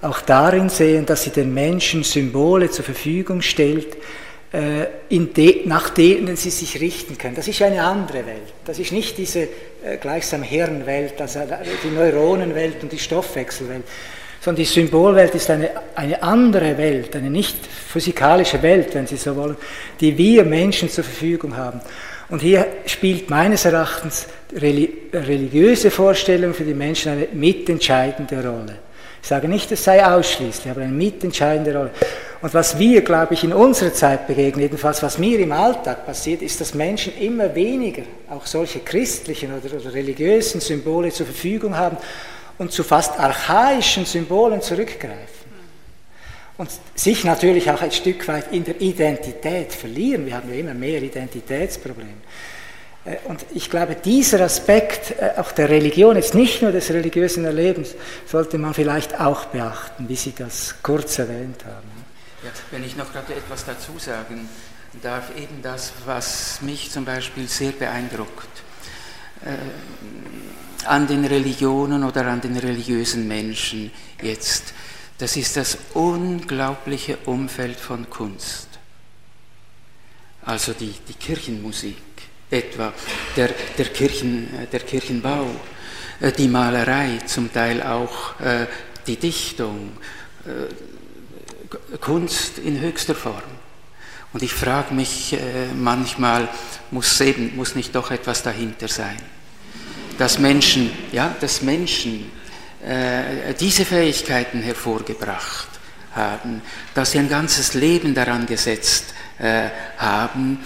auch darin sehen, dass sie den Menschen Symbole zur Verfügung stellt, de, nach denen sie sich richten können. Das ist eine andere Welt. Das ist nicht diese äh, gleichsam Hirnwelt, also die Neuronenwelt und die Stoffwechselwelt, sondern die Symbolwelt ist eine, eine andere Welt, eine nicht physikalische Welt, wenn Sie so wollen, die wir Menschen zur Verfügung haben. Und hier spielt meines Erachtens religiöse Vorstellung für die Menschen eine mitentscheidende Rolle. Ich sage nicht, es sei ausschließlich, aber eine mitentscheidende Rolle. Und was wir, glaube ich, in unserer Zeit begegnen, jedenfalls was mir im Alltag passiert, ist, dass Menschen immer weniger auch solche christlichen oder, oder religiösen Symbole zur Verfügung haben und zu fast archaischen Symbolen zurückgreifen. Und sich natürlich auch ein Stück weit in der Identität verlieren. Wir haben ja immer mehr Identitätsprobleme. Äh, und ich glaube, dieser Aspekt äh, auch der Religion, jetzt nicht nur des religiösen Erlebens, sollte man vielleicht auch beachten, wie Sie das kurz erwähnt haben. Ja, wenn ich noch gerade etwas dazu sagen darf, eben das, was mich zum Beispiel sehr beeindruckt äh, an den Religionen oder an den religiösen Menschen jetzt, das ist das unglaubliche Umfeld von Kunst. Also die, die Kirchenmusik etwa, der, der, Kirchen, der Kirchenbau, äh, die Malerei, zum Teil auch äh, die Dichtung, Kunst in höchster Form. Und ich frage mich manchmal, muss, eben, muss nicht doch etwas dahinter sein? Dass Menschen, ja, dass Menschen diese Fähigkeiten hervorgebracht haben, dass sie ein ganzes Leben daran gesetzt haben,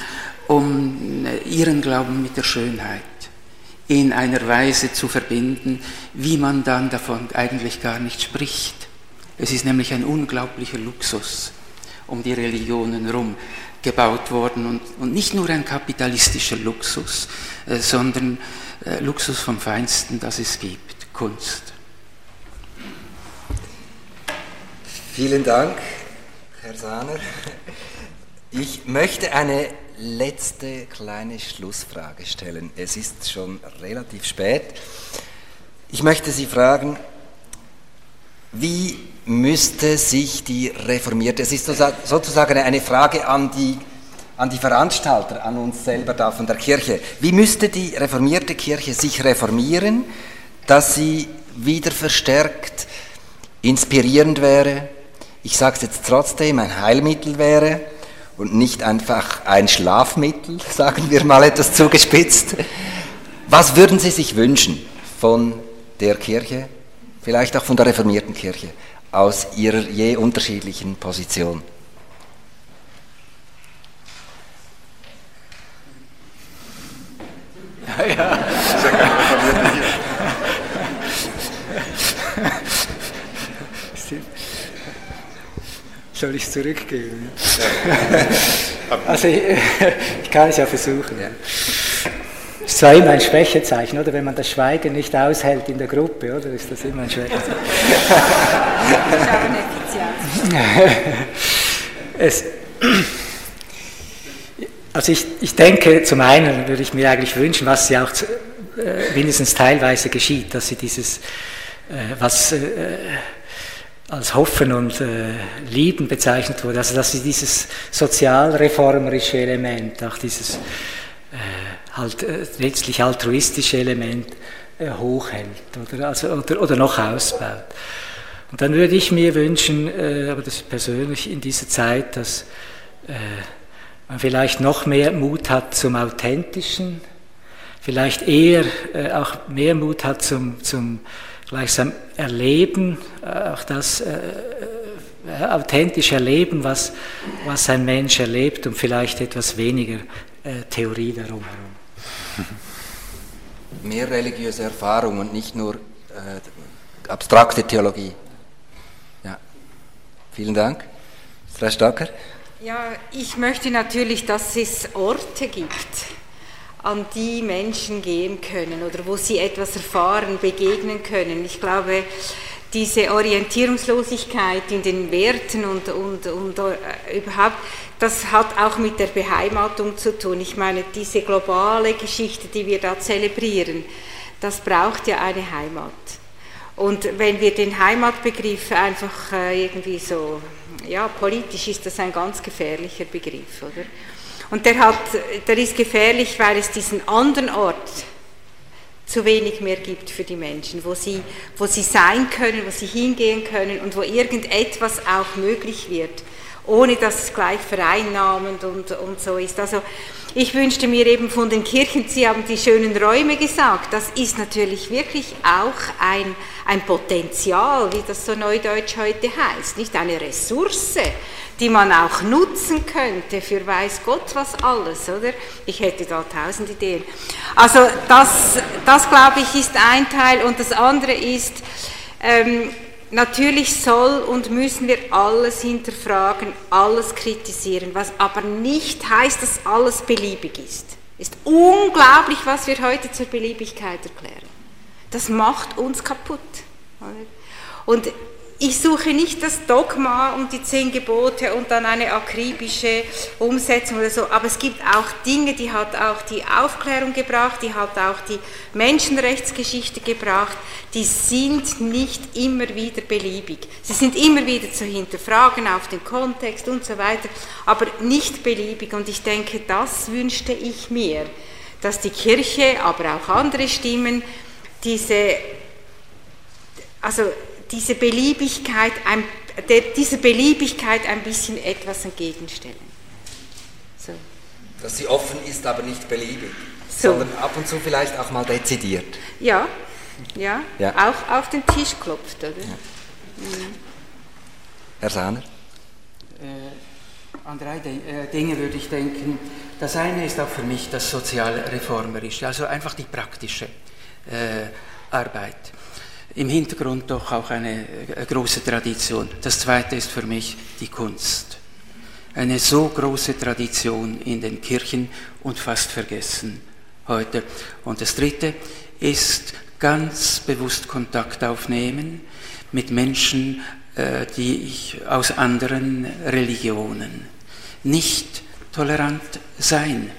um ihren Glauben mit der Schönheit in einer Weise zu verbinden, wie man dann davon eigentlich gar nicht spricht. Es ist nämlich ein unglaublicher Luxus um die Religionen herum gebaut worden und, und nicht nur ein kapitalistischer Luxus, äh, sondern äh, Luxus vom Feinsten, das es gibt, Kunst. Vielen Dank, Herr Sahner. Ich möchte eine letzte kleine Schlussfrage stellen. Es ist schon relativ spät. Ich möchte Sie fragen, wie müsste sich die reformierte, es ist sozusagen eine Frage an die, an die Veranstalter, an uns selber da von der Kirche, wie müsste die reformierte Kirche sich reformieren, dass sie wieder verstärkt inspirierend wäre, ich sage es jetzt trotzdem, ein Heilmittel wäre, und nicht einfach ein Schlafmittel, sagen wir mal etwas zugespitzt. Was würden Sie sich wünschen von der Kirche, vielleicht auch von der reformierten Kirche, aus ihrer je unterschiedlichen Position? Ja, ja. Soll ich es zurückgeben? also ich, ich, kann es ja versuchen. Ja. Ist zwar immer ein Schwächezeichen, oder? Wenn man das Schweigen nicht aushält in der Gruppe, oder? Ist das immer ein Schwächezeichen? es, also ich, ich denke, zum einen würde ich mir eigentlich wünschen, was ja auch äh, mindestens teilweise geschieht, dass sie dieses, äh, was äh, als Hoffen und äh, Lieben bezeichnet wurde. Also dass sie dieses sozialreformerische Element, auch dieses äh, halt, äh, letztlich altruistische Element äh, hochhält oder, also, oder, oder noch ausbaut. Und dann würde ich mir wünschen, äh, aber das persönlich in dieser Zeit, dass man vielleicht noch mehr Mut hat zum Authentischen, vielleicht eher auch mehr Mut hat zum, zum gleichsam erleben, auch das authentisch erleben, was, was ein Mensch erlebt und vielleicht etwas weniger Theorie darum herum. Mehr religiöse Erfahrung und nicht nur äh, abstrakte Theologie. Ja. Vielen Dank. Frau Stacker? Ja, ich möchte natürlich, dass es Orte gibt, an die Menschen gehen können oder wo sie etwas erfahren, begegnen können. Ich glaube, diese Orientierungslosigkeit in den Werten und, und, und äh, überhaupt, das hat auch mit der Beheimatung zu tun. Ich meine, diese globale Geschichte, die wir da zelebrieren, das braucht ja eine Heimat. Und wenn wir den Heimatbegriff einfach äh, irgendwie so, ja, politisch ist das ein ganz gefährlicher Begriff, oder? Und der, hat, der ist gefährlich, weil es diesen anderen Ort zu wenig mehr gibt für die Menschen, wo sie, wo sie sein können, wo sie hingehen können und wo irgendetwas auch möglich wird, ohne dass es gleich vereinnahmend und, und so ist. Also ich wünschte mir eben von den Kirchen, Sie haben die schönen Räume gesagt, das ist natürlich wirklich auch ein, ein Potenzial, wie das so neudeutsch heute heißt, nicht eine Ressource, die man auch nutzen könnte für weiß Gott was alles, oder? Ich hätte da tausend Ideen. Also das, das glaube ich ist ein Teil und das andere ist, ähm, natürlich soll und müssen wir alles hinterfragen, alles kritisieren, was aber nicht heißt, dass alles beliebig ist. Ist unglaublich, was wir heute zur Beliebigkeit erklären. Das macht uns kaputt. Und ich suche nicht das Dogma und die zehn Gebote und dann eine akribische Umsetzung oder so, aber es gibt auch Dinge, die hat auch die Aufklärung gebracht, die hat auch die Menschenrechtsgeschichte gebracht, die sind nicht immer wieder beliebig. Sie sind immer wieder zu hinterfragen auf den Kontext und so weiter, aber nicht beliebig und ich denke, das wünschte ich mir, dass die Kirche, aber auch andere Stimmen diese, also diese Beliebigkeit, ein, der, dieser Beliebigkeit ein bisschen etwas entgegenstellen. So. Dass sie offen ist, aber nicht beliebig, so. sondern ab und zu vielleicht auch mal dezidiert. Ja, ja, ja. auch auf den Tisch klopft, oder? Ja. Mhm. Herr Sahner? Äh, an drei äh, Dinge würde ich denken. Das eine ist auch für mich das sozialreformerische, also einfach die praktische äh, Arbeit. Im Hintergrund doch auch eine äh, große Tradition. Das zweite ist für mich die Kunst. Eine so große Tradition in den Kirchen und fast vergessen heute. Und das dritte ist ganz bewusst Kontakt aufnehmen mit Menschen, äh, die ich aus anderen Religionen. Nicht tolerant sein,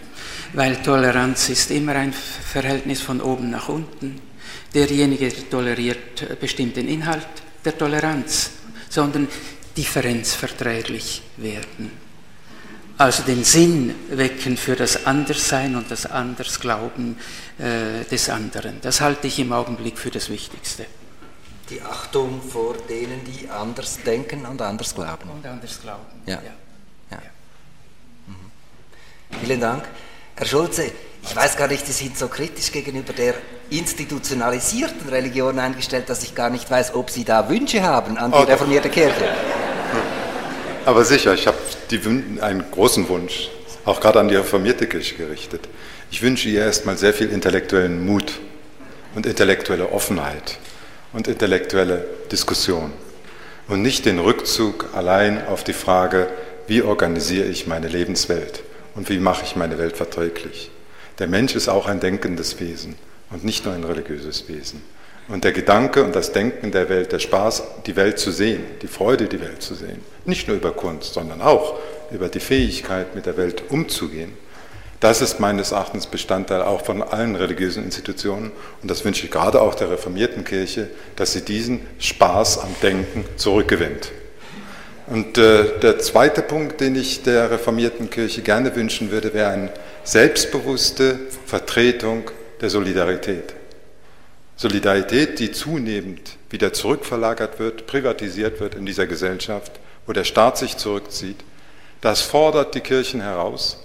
weil Toleranz ist immer ein Verhältnis von oben nach unten. Derjenige toleriert bestimmten Inhalt der Toleranz, sondern differenzverträglich werden. Also den Sinn wecken für das Anderssein und das Andersglauben äh, des anderen. Das halte ich im Augenblick für das Wichtigste. Die Achtung vor denen, die anders denken und anders glauben. Und anders glauben. Ja. ja. ja. Mhm. Vielen Dank. Herr Schulze, ich weiß gar nicht, Sie sind so kritisch gegenüber der institutionalisierten Religion eingestellt, dass ich gar nicht weiß, ob Sie da Wünsche haben an die oh, reformierte Kirche. Aber sicher, ich habe einen großen Wunsch, auch gerade an die reformierte Kirche gerichtet. Ich wünsche ihr erstmal sehr viel intellektuellen Mut und intellektuelle Offenheit und intellektuelle Diskussion und nicht den Rückzug allein auf die Frage, wie organisiere ich meine Lebenswelt und wie mache ich meine Welt verträglich. Der Mensch ist auch ein denkendes Wesen und nicht nur ein religiöses Wesen. Und der Gedanke und das Denken der Welt, der Spaß, die Welt zu sehen, die Freude, die Welt zu sehen, nicht nur über Kunst, sondern auch über die Fähigkeit, mit der Welt umzugehen, das ist meines Erachtens Bestandteil auch von allen religiösen Institutionen. Und das wünsche ich gerade auch der reformierten Kirche, dass sie diesen Spaß am Denken zurückgewinnt. Und äh, der zweite Punkt, den ich der reformierten Kirche gerne wünschen würde, wäre eine selbstbewusste Vertretung der Solidarität. Solidarität, die zunehmend wieder zurückverlagert wird, privatisiert wird in dieser Gesellschaft, wo der Staat sich zurückzieht, das fordert die Kirchen heraus,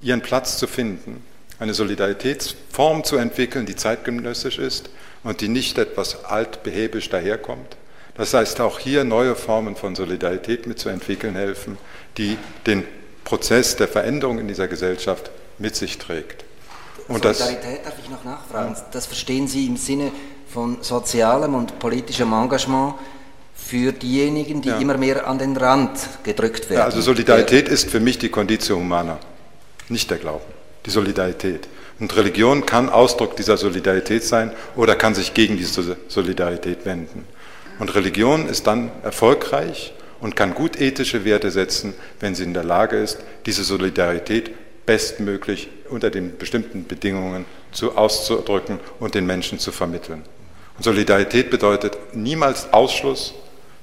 ihren Platz zu finden, eine Solidaritätsform zu entwickeln, die zeitgenössisch ist und die nicht etwas altbehäbisch daherkommt. Das heißt, auch hier neue Formen von Solidarität mitzuentwickeln helfen, die den Prozess der Veränderung in dieser Gesellschaft mit sich trägt. Und Solidarität darf ich noch nachfragen. Das verstehen Sie im Sinne von sozialem und politischem Engagement für diejenigen, die ja. immer mehr an den Rand gedrückt werden. Ja, also Solidarität ist für mich die Conditio humana, nicht der Glauben, die Solidarität. Und Religion kann Ausdruck dieser Solidarität sein oder kann sich gegen diese Solidarität wenden. Und Religion ist dann erfolgreich und kann gut ethische Werte setzen, wenn sie in der Lage ist, diese Solidarität bestmöglich unter den bestimmten Bedingungen zu, auszudrücken und den Menschen zu vermitteln. Und Solidarität bedeutet niemals Ausschluss,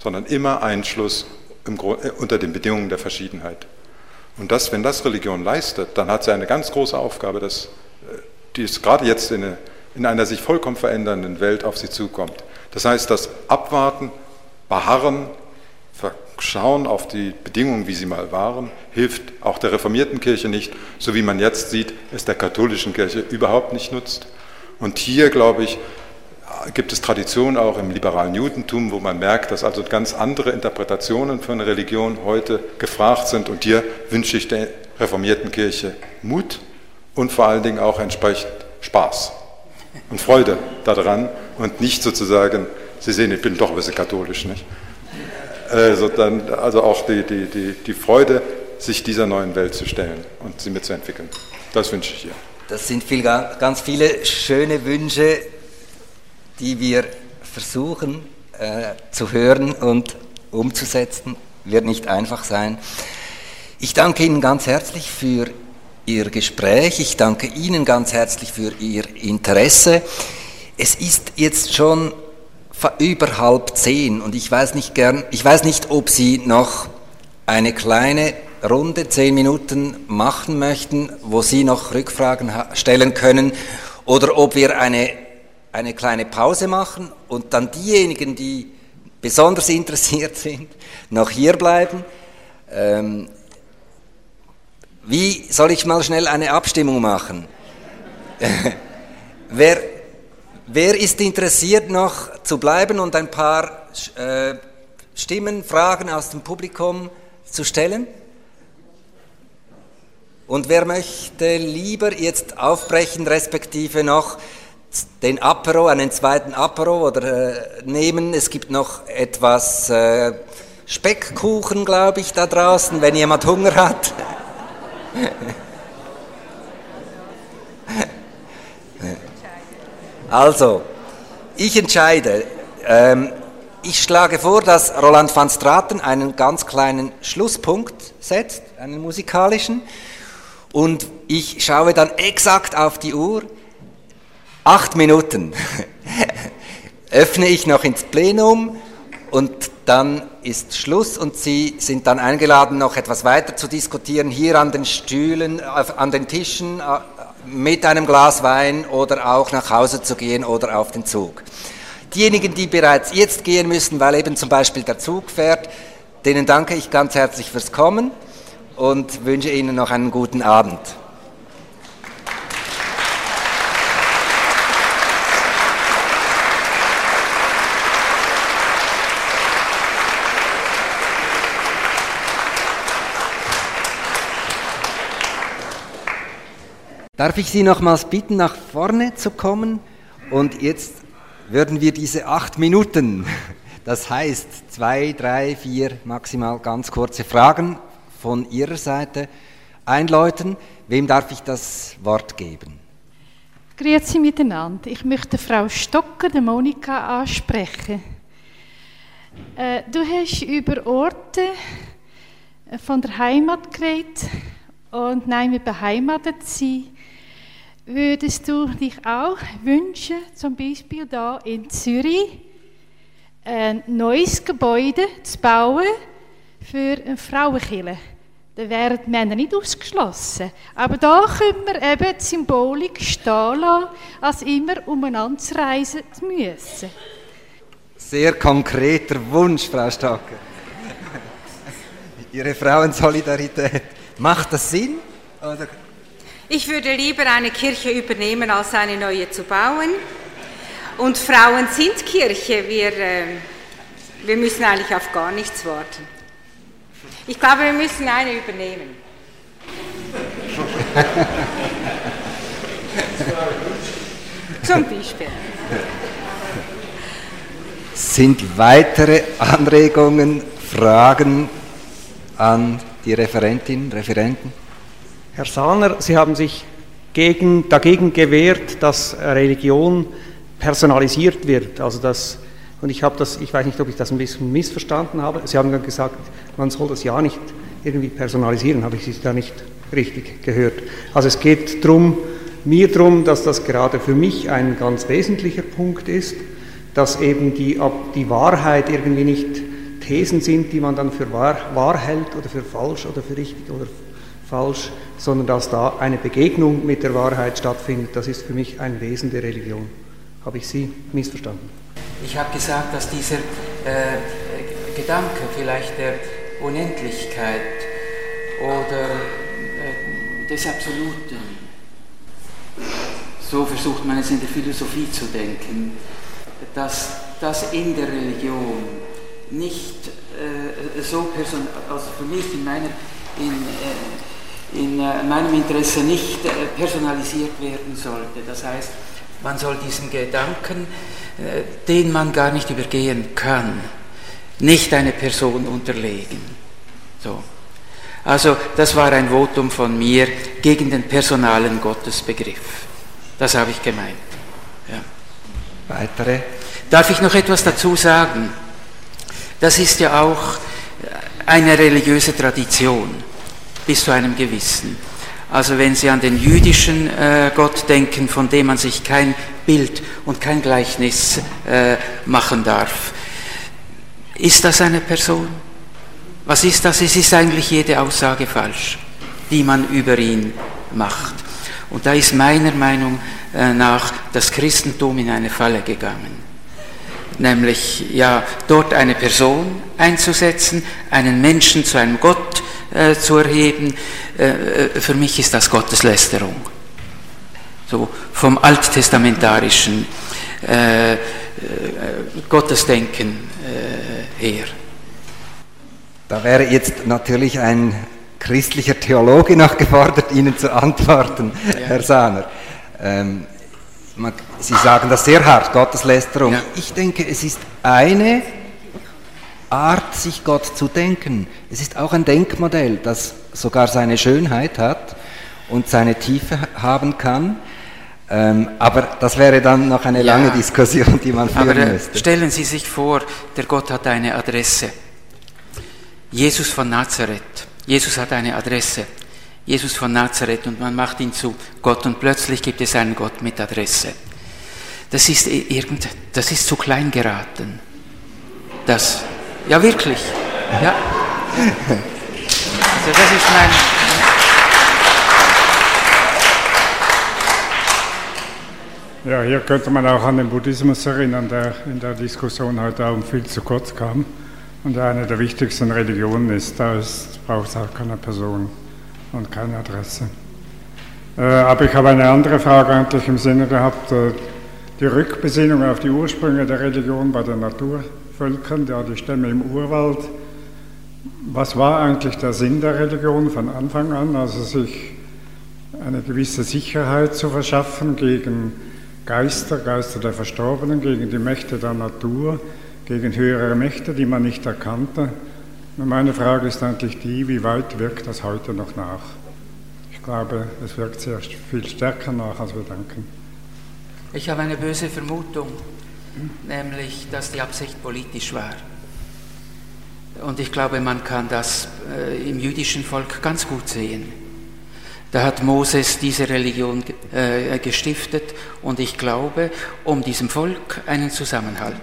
sondern immer Einschluss im, äh, unter den Bedingungen der Verschiedenheit. Und das, wenn das Religion leistet, dann hat sie eine ganz große Aufgabe, dass, äh, die es gerade jetzt in, eine, in einer sich vollkommen verändernden Welt auf sie zukommt. Das heißt, das Abwarten, Beharren, Schauen auf die Bedingungen, wie sie mal waren, hilft auch der reformierten Kirche nicht, so wie man jetzt sieht, es der katholischen Kirche überhaupt nicht nutzt. Und hier, glaube ich, gibt es Traditionen auch im liberalen Judentum, wo man merkt, dass also ganz andere Interpretationen von Religion heute gefragt sind. Und hier wünsche ich der reformierten Kirche Mut und vor allen Dingen auch entsprechend Spaß und Freude daran und nicht sozusagen, Sie sehen, ich bin doch ein bisschen katholisch, nicht? Also, dann, also auch die, die, die, die Freude, sich dieser neuen Welt zu stellen und sie mitzuentwickeln. Das wünsche ich ihr. Das sind viel, ganz viele schöne Wünsche, die wir versuchen äh, zu hören und umzusetzen. Wird nicht einfach sein. Ich danke Ihnen ganz herzlich für Ihr Gespräch. Ich danke Ihnen ganz herzlich für Ihr Interesse. Es ist jetzt schon über halb zehn und ich weiß nicht gern, ich weiß nicht, ob Sie noch eine kleine Runde, zehn Minuten machen möchten, wo Sie noch Rückfragen stellen können oder ob wir eine eine kleine Pause machen und dann diejenigen, die besonders interessiert sind, noch hier bleiben. Ähm, wie soll ich mal schnell eine Abstimmung machen? wer, wer ist interessiert noch zu bleiben und ein paar äh, Stimmen, Fragen aus dem Publikum zu stellen? Und wer möchte lieber jetzt aufbrechen, respektive noch den Apero, einen zweiten Apero oder äh, nehmen? Es gibt noch etwas äh, Speckkuchen, glaube ich, da draußen, wenn jemand Hunger hat. Also, ich entscheide. Ähm, ich schlage vor, dass Roland van Straten einen ganz kleinen Schlusspunkt setzt, einen musikalischen. Und ich schaue dann exakt auf die Uhr. Acht Minuten öffne ich noch ins Plenum und dann ist Schluss und Sie sind dann eingeladen, noch etwas weiter zu diskutieren, hier an den Stühlen, an den Tischen, äh, mit einem Glas Wein oder auch nach Hause zu gehen oder auf den Zug. Diejenigen, die bereits jetzt gehen müssen, weil eben zum Beispiel der Zug fährt, denen danke ich ganz herzlich fürs Kommen und wünsche Ihnen noch einen guten Abend. Darf ich Sie nochmals bitten, nach vorne zu kommen? Und jetzt würden wir diese acht Minuten, das heißt zwei, drei, vier maximal ganz kurze Fragen von Ihrer Seite einläuten. Wem darf ich das Wort geben? Grüezi miteinander. Ich möchte Frau Stocker, der Monika, ansprechen. Äh, du hast über Orte äh, von der Heimat geredet und nein, wir beheimatet sein. Würdest du dich auch wünschen, zum Beispiel da in Zürich, ein neues Gebäude zu bauen für eine Frauenkirche? Da wären die Männer nicht ausgeschlossen. Aber da können wir eben die Symbolik stehen lassen, als immer umeinander zu reisen zu müssen. Sehr konkreter Wunsch, Frau Stocker. Ihre Frauensolidarität. Macht das Sinn? Oder? Ich würde lieber eine Kirche übernehmen, als eine neue zu bauen. Und Frauen sind Kirche. Wir, äh, wir müssen eigentlich auf gar nichts warten. Ich glaube, wir müssen eine übernehmen. Zum Beispiel. Sind weitere Anregungen, Fragen an die Referentinnen, Referenten? Herr Sahner, Sie haben sich gegen, dagegen gewehrt, dass Religion personalisiert wird. Also das, und ich habe das, ich weiß nicht, ob ich das ein bisschen missverstanden habe. Sie haben dann gesagt, man soll das ja nicht irgendwie personalisieren, habe ich Sie da nicht richtig gehört. Also es geht drum, mir darum, dass das gerade für mich ein ganz wesentlicher Punkt ist, dass eben die, die Wahrheit irgendwie nicht Thesen sind, die man dann für wahr, wahr hält oder für falsch oder für richtig oder falsch, sondern dass da eine Begegnung mit der Wahrheit stattfindet. Das ist für mich ein Wesen der Religion. Habe ich Sie missverstanden? Ich habe gesagt, dass dieser äh, Gedanke vielleicht der Unendlichkeit oder äh, des Absoluten, so versucht man es in der Philosophie zu denken, dass das in der Religion nicht äh, so person also für mich in meiner in, äh, in äh, meinem Interesse nicht äh, personalisiert werden sollte. Das heißt, man soll diesen Gedanken, äh, den man gar nicht übergehen kann, nicht eine Person unterlegen. So. Also das war ein Votum von mir gegen den personalen Gottesbegriff. Das habe ich gemeint. Ja. Weitere? Darf ich noch etwas dazu sagen? Das ist ja auch eine religiöse Tradition bis zu einem gewissen. Also wenn Sie an den jüdischen äh, Gott denken, von dem man sich kein Bild und kein Gleichnis äh, machen darf, ist das eine Person? Was ist das? Es ist eigentlich jede Aussage falsch, die man über ihn macht. Und da ist meiner Meinung äh, nach das Christentum in eine Falle gegangen. Nämlich ja, dort eine Person einzusetzen, einen Menschen zu einem Gott äh, zu erheben. Äh, äh für mich ist das Gotteslästerung. So vom alttestamentarischen äh, äh Gottesdenken äh, her. Da wäre jetzt natürlich ein christlicher Theologe noch gefordert, Ihnen zu antworten, ja. Herr Sahner. Ähm, Sie sagen das sehr hart, Gotteslästerung. Ja. Ich denke, es ist eine Art, sich Gott zu denken. Es ist auch ein Denkmodell, das sogar seine Schönheit hat und seine Tiefe haben kann. Ähm, aber das wäre dann noch eine lange ja, Diskussion, die man führen aber, äh, müsste. Stellen Sie sich vor, der Gott hat eine Adresse. Jesus von Nazareth. Jesus hat eine Adresse. Jesus von Nazareth und man macht ihn zu Gott und plötzlich gibt es einen Gott mit Adresse. Das ist irgend, das ist zu klein geraten. Das, ja wirklich, ja. Also das ist mein. Ja, hier könnte man auch an den Buddhismus erinnern, der in der Diskussion heute Abend viel zu kurz kam und eine der wichtigsten Religionen ist. Da braucht es auch keine Person und keine Adresse. Äh, aber ich habe eine andere Frage eigentlich im Sinne gehabt, äh, die Rückbesinnung auf die Ursprünge der Religion bei den Naturvölkern, ja, die Stämme im Urwald. Was war eigentlich der Sinn der Religion von Anfang an? Also sich eine gewisse Sicherheit zu verschaffen gegen Geister, Geister der Verstorbenen, gegen die Mächte der Natur, gegen höhere Mächte, die man nicht erkannte. Meine Frage ist eigentlich die, wie weit wirkt das heute noch nach? Ich glaube, es wirkt sehr viel stärker nach, als wir denken. Ich habe eine böse Vermutung, nämlich, dass die Absicht politisch war. Und ich glaube, man kann das äh, im jüdischen Volk ganz gut sehen. Da hat Moses diese Religion äh, gestiftet und ich glaube, um diesem Volk einen Zusammenhalt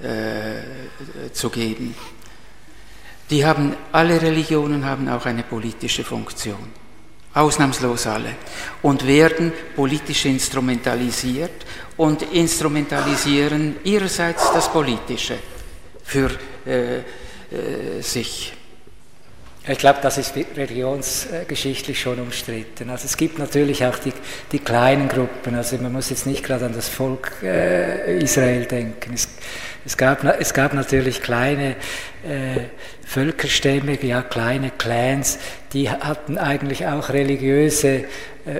äh, zu geben. Die haben, alle Religionen haben auch eine politische Funktion. Ausnahmslos alle. Und werden politisch instrumentalisiert und instrumentalisieren ihrerseits das Politische für äh, äh, sich. Ich glaube, das ist religionsgeschichtlich schon umstritten. Also es gibt natürlich auch die, die kleinen Gruppen. Also man muss jetzt nicht gerade an das Volk äh, Israel denken. Es, es, gab, es gab natürlich kleine äh, Völkerstämme, ja kleine Clans, die hatten eigentlich auch religiöse äh,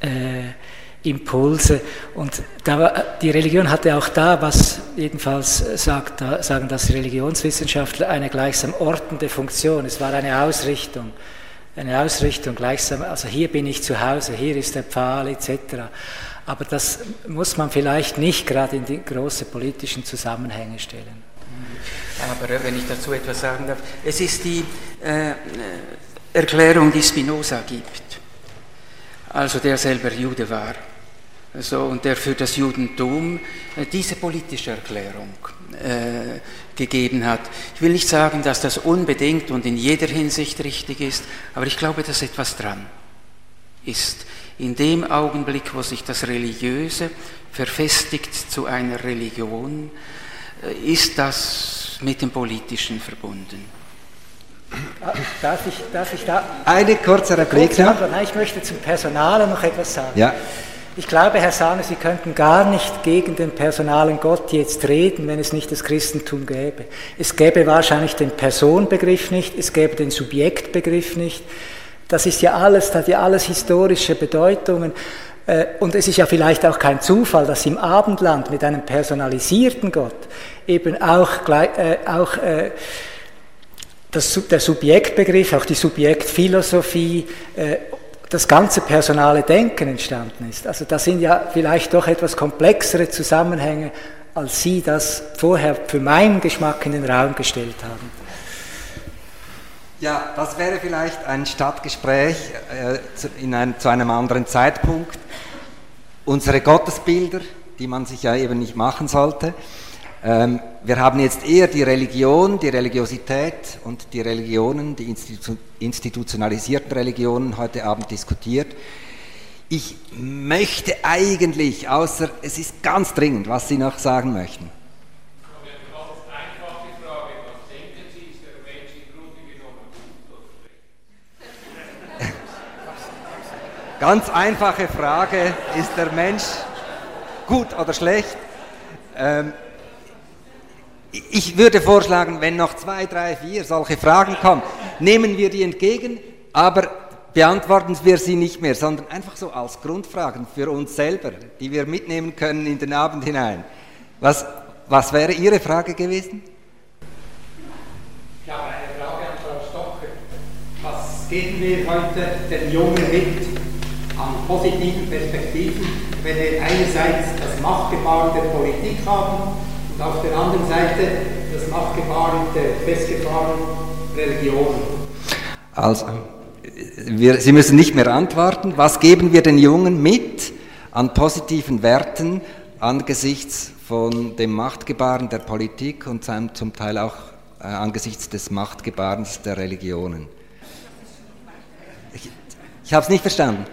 äh Impulse. Und da war, die Religion hatte auch da, was jedenfalls sagt, sagen das Religionswissenschaftler, eine gleichsam ortende Funktion. Es war eine Ausrichtung. Eine Ausrichtung gleichsam, also hier bin ich zu Hause, hier ist der Pfahl etc. Aber das muss man vielleicht nicht gerade in die großen politischen Zusammenhänge stellen. Aber wenn ich dazu etwas sagen darf, es ist die äh, Erklärung, die Spinoza gibt, also der selber Jude war so, und der für das Judentum äh, diese politische Erklärung äh, gegeben hat. Ich will nicht sagen, dass das unbedingt und in jeder Hinsicht richtig ist, aber ich glaube, dass etwas dran ist. In dem Augenblick, wo sich das Religiöse verfestigt zu einer Religion, äh, ist das mit dem Politischen verbunden. Darf ich, darf ich da eine kurze Replik? Nein, ich möchte zum Personal noch etwas sagen. Ja. Ich glaube, Herr Sahne, Sie könnten gar nicht gegen den personalen Gott jetzt reden, wenn es nicht das Christentum gäbe. Es gäbe wahrscheinlich den Personbegriff nicht, es gäbe den Subjektbegriff nicht. Das ist ja alles, das hat ja alles historische Bedeutungen. Äh, und es ist ja vielleicht auch kein Zufall, dass im Abendland mit einem personalisierten Gott eben auch, äh, auch äh, das, der Subjektbegriff, auch die Subjektphilosophie das ganze personale Denken entstanden ist. Also da sind ja vielleicht doch etwas komplexere Zusammenhänge, als Sie das vorher für meinen Geschmack in den Raum gestellt haben. Ja, das wäre vielleicht ein Stadtgespräch äh, zu, ein, zu einem anderen Zeitpunkt. Unsere Gottesbilder, die man sich ja eben nicht machen sollte, ähm, wir haben jetzt eher die Religion, die Religiosität und die Religionen, die institutionalisierten Religionen heute Abend diskutiert. Ich möchte eigentlich, außer es ist ganz dringend, was Sie noch sagen möchten. Ganz einfache Frage, ist der Mensch gut oder schlecht? Ähm, ich würde vorschlagen, wenn noch zwei, drei, vier solche Fragen kommen, nehmen wir die entgegen, aber beantworten wir sie nicht mehr, sondern einfach so als Grundfragen für uns selber, die wir mitnehmen können in den Abend hinein. Was, was wäre Ihre Frage gewesen? Ja, eine Frage an Frau Stocker. Was geben wir heute den Jungen mit an positiven Perspektiven, wenn wir einerseits das Machtgebaren der Politik haben und auf der anderen Seite das Machtgebaren der festgefahrenen Religionen. Also, wir, Sie müssen nicht mehr antworten. Was geben wir den Jungen mit an positiven Werten angesichts von dem Machtgebaren der Politik und zum Teil auch äh, angesichts des Machtgebarens der Religionen? Ich, ich habe es nicht verstanden.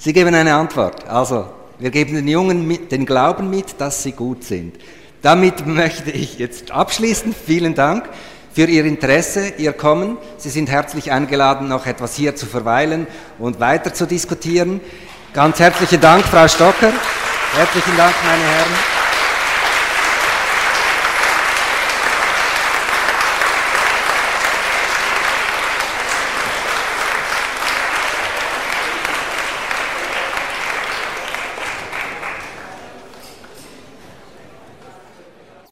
Sie geben eine Antwort. Also, wir geben den Jungen den Glauben mit, dass sie gut sind. Damit möchte ich jetzt abschließen. Vielen Dank für Ihr Interesse, Ihr Kommen. Sie sind herzlich eingeladen, noch etwas hier zu verweilen und weiter zu diskutieren. Ganz herzlichen Dank, Frau Stocker. Herzlichen Dank, meine Herren.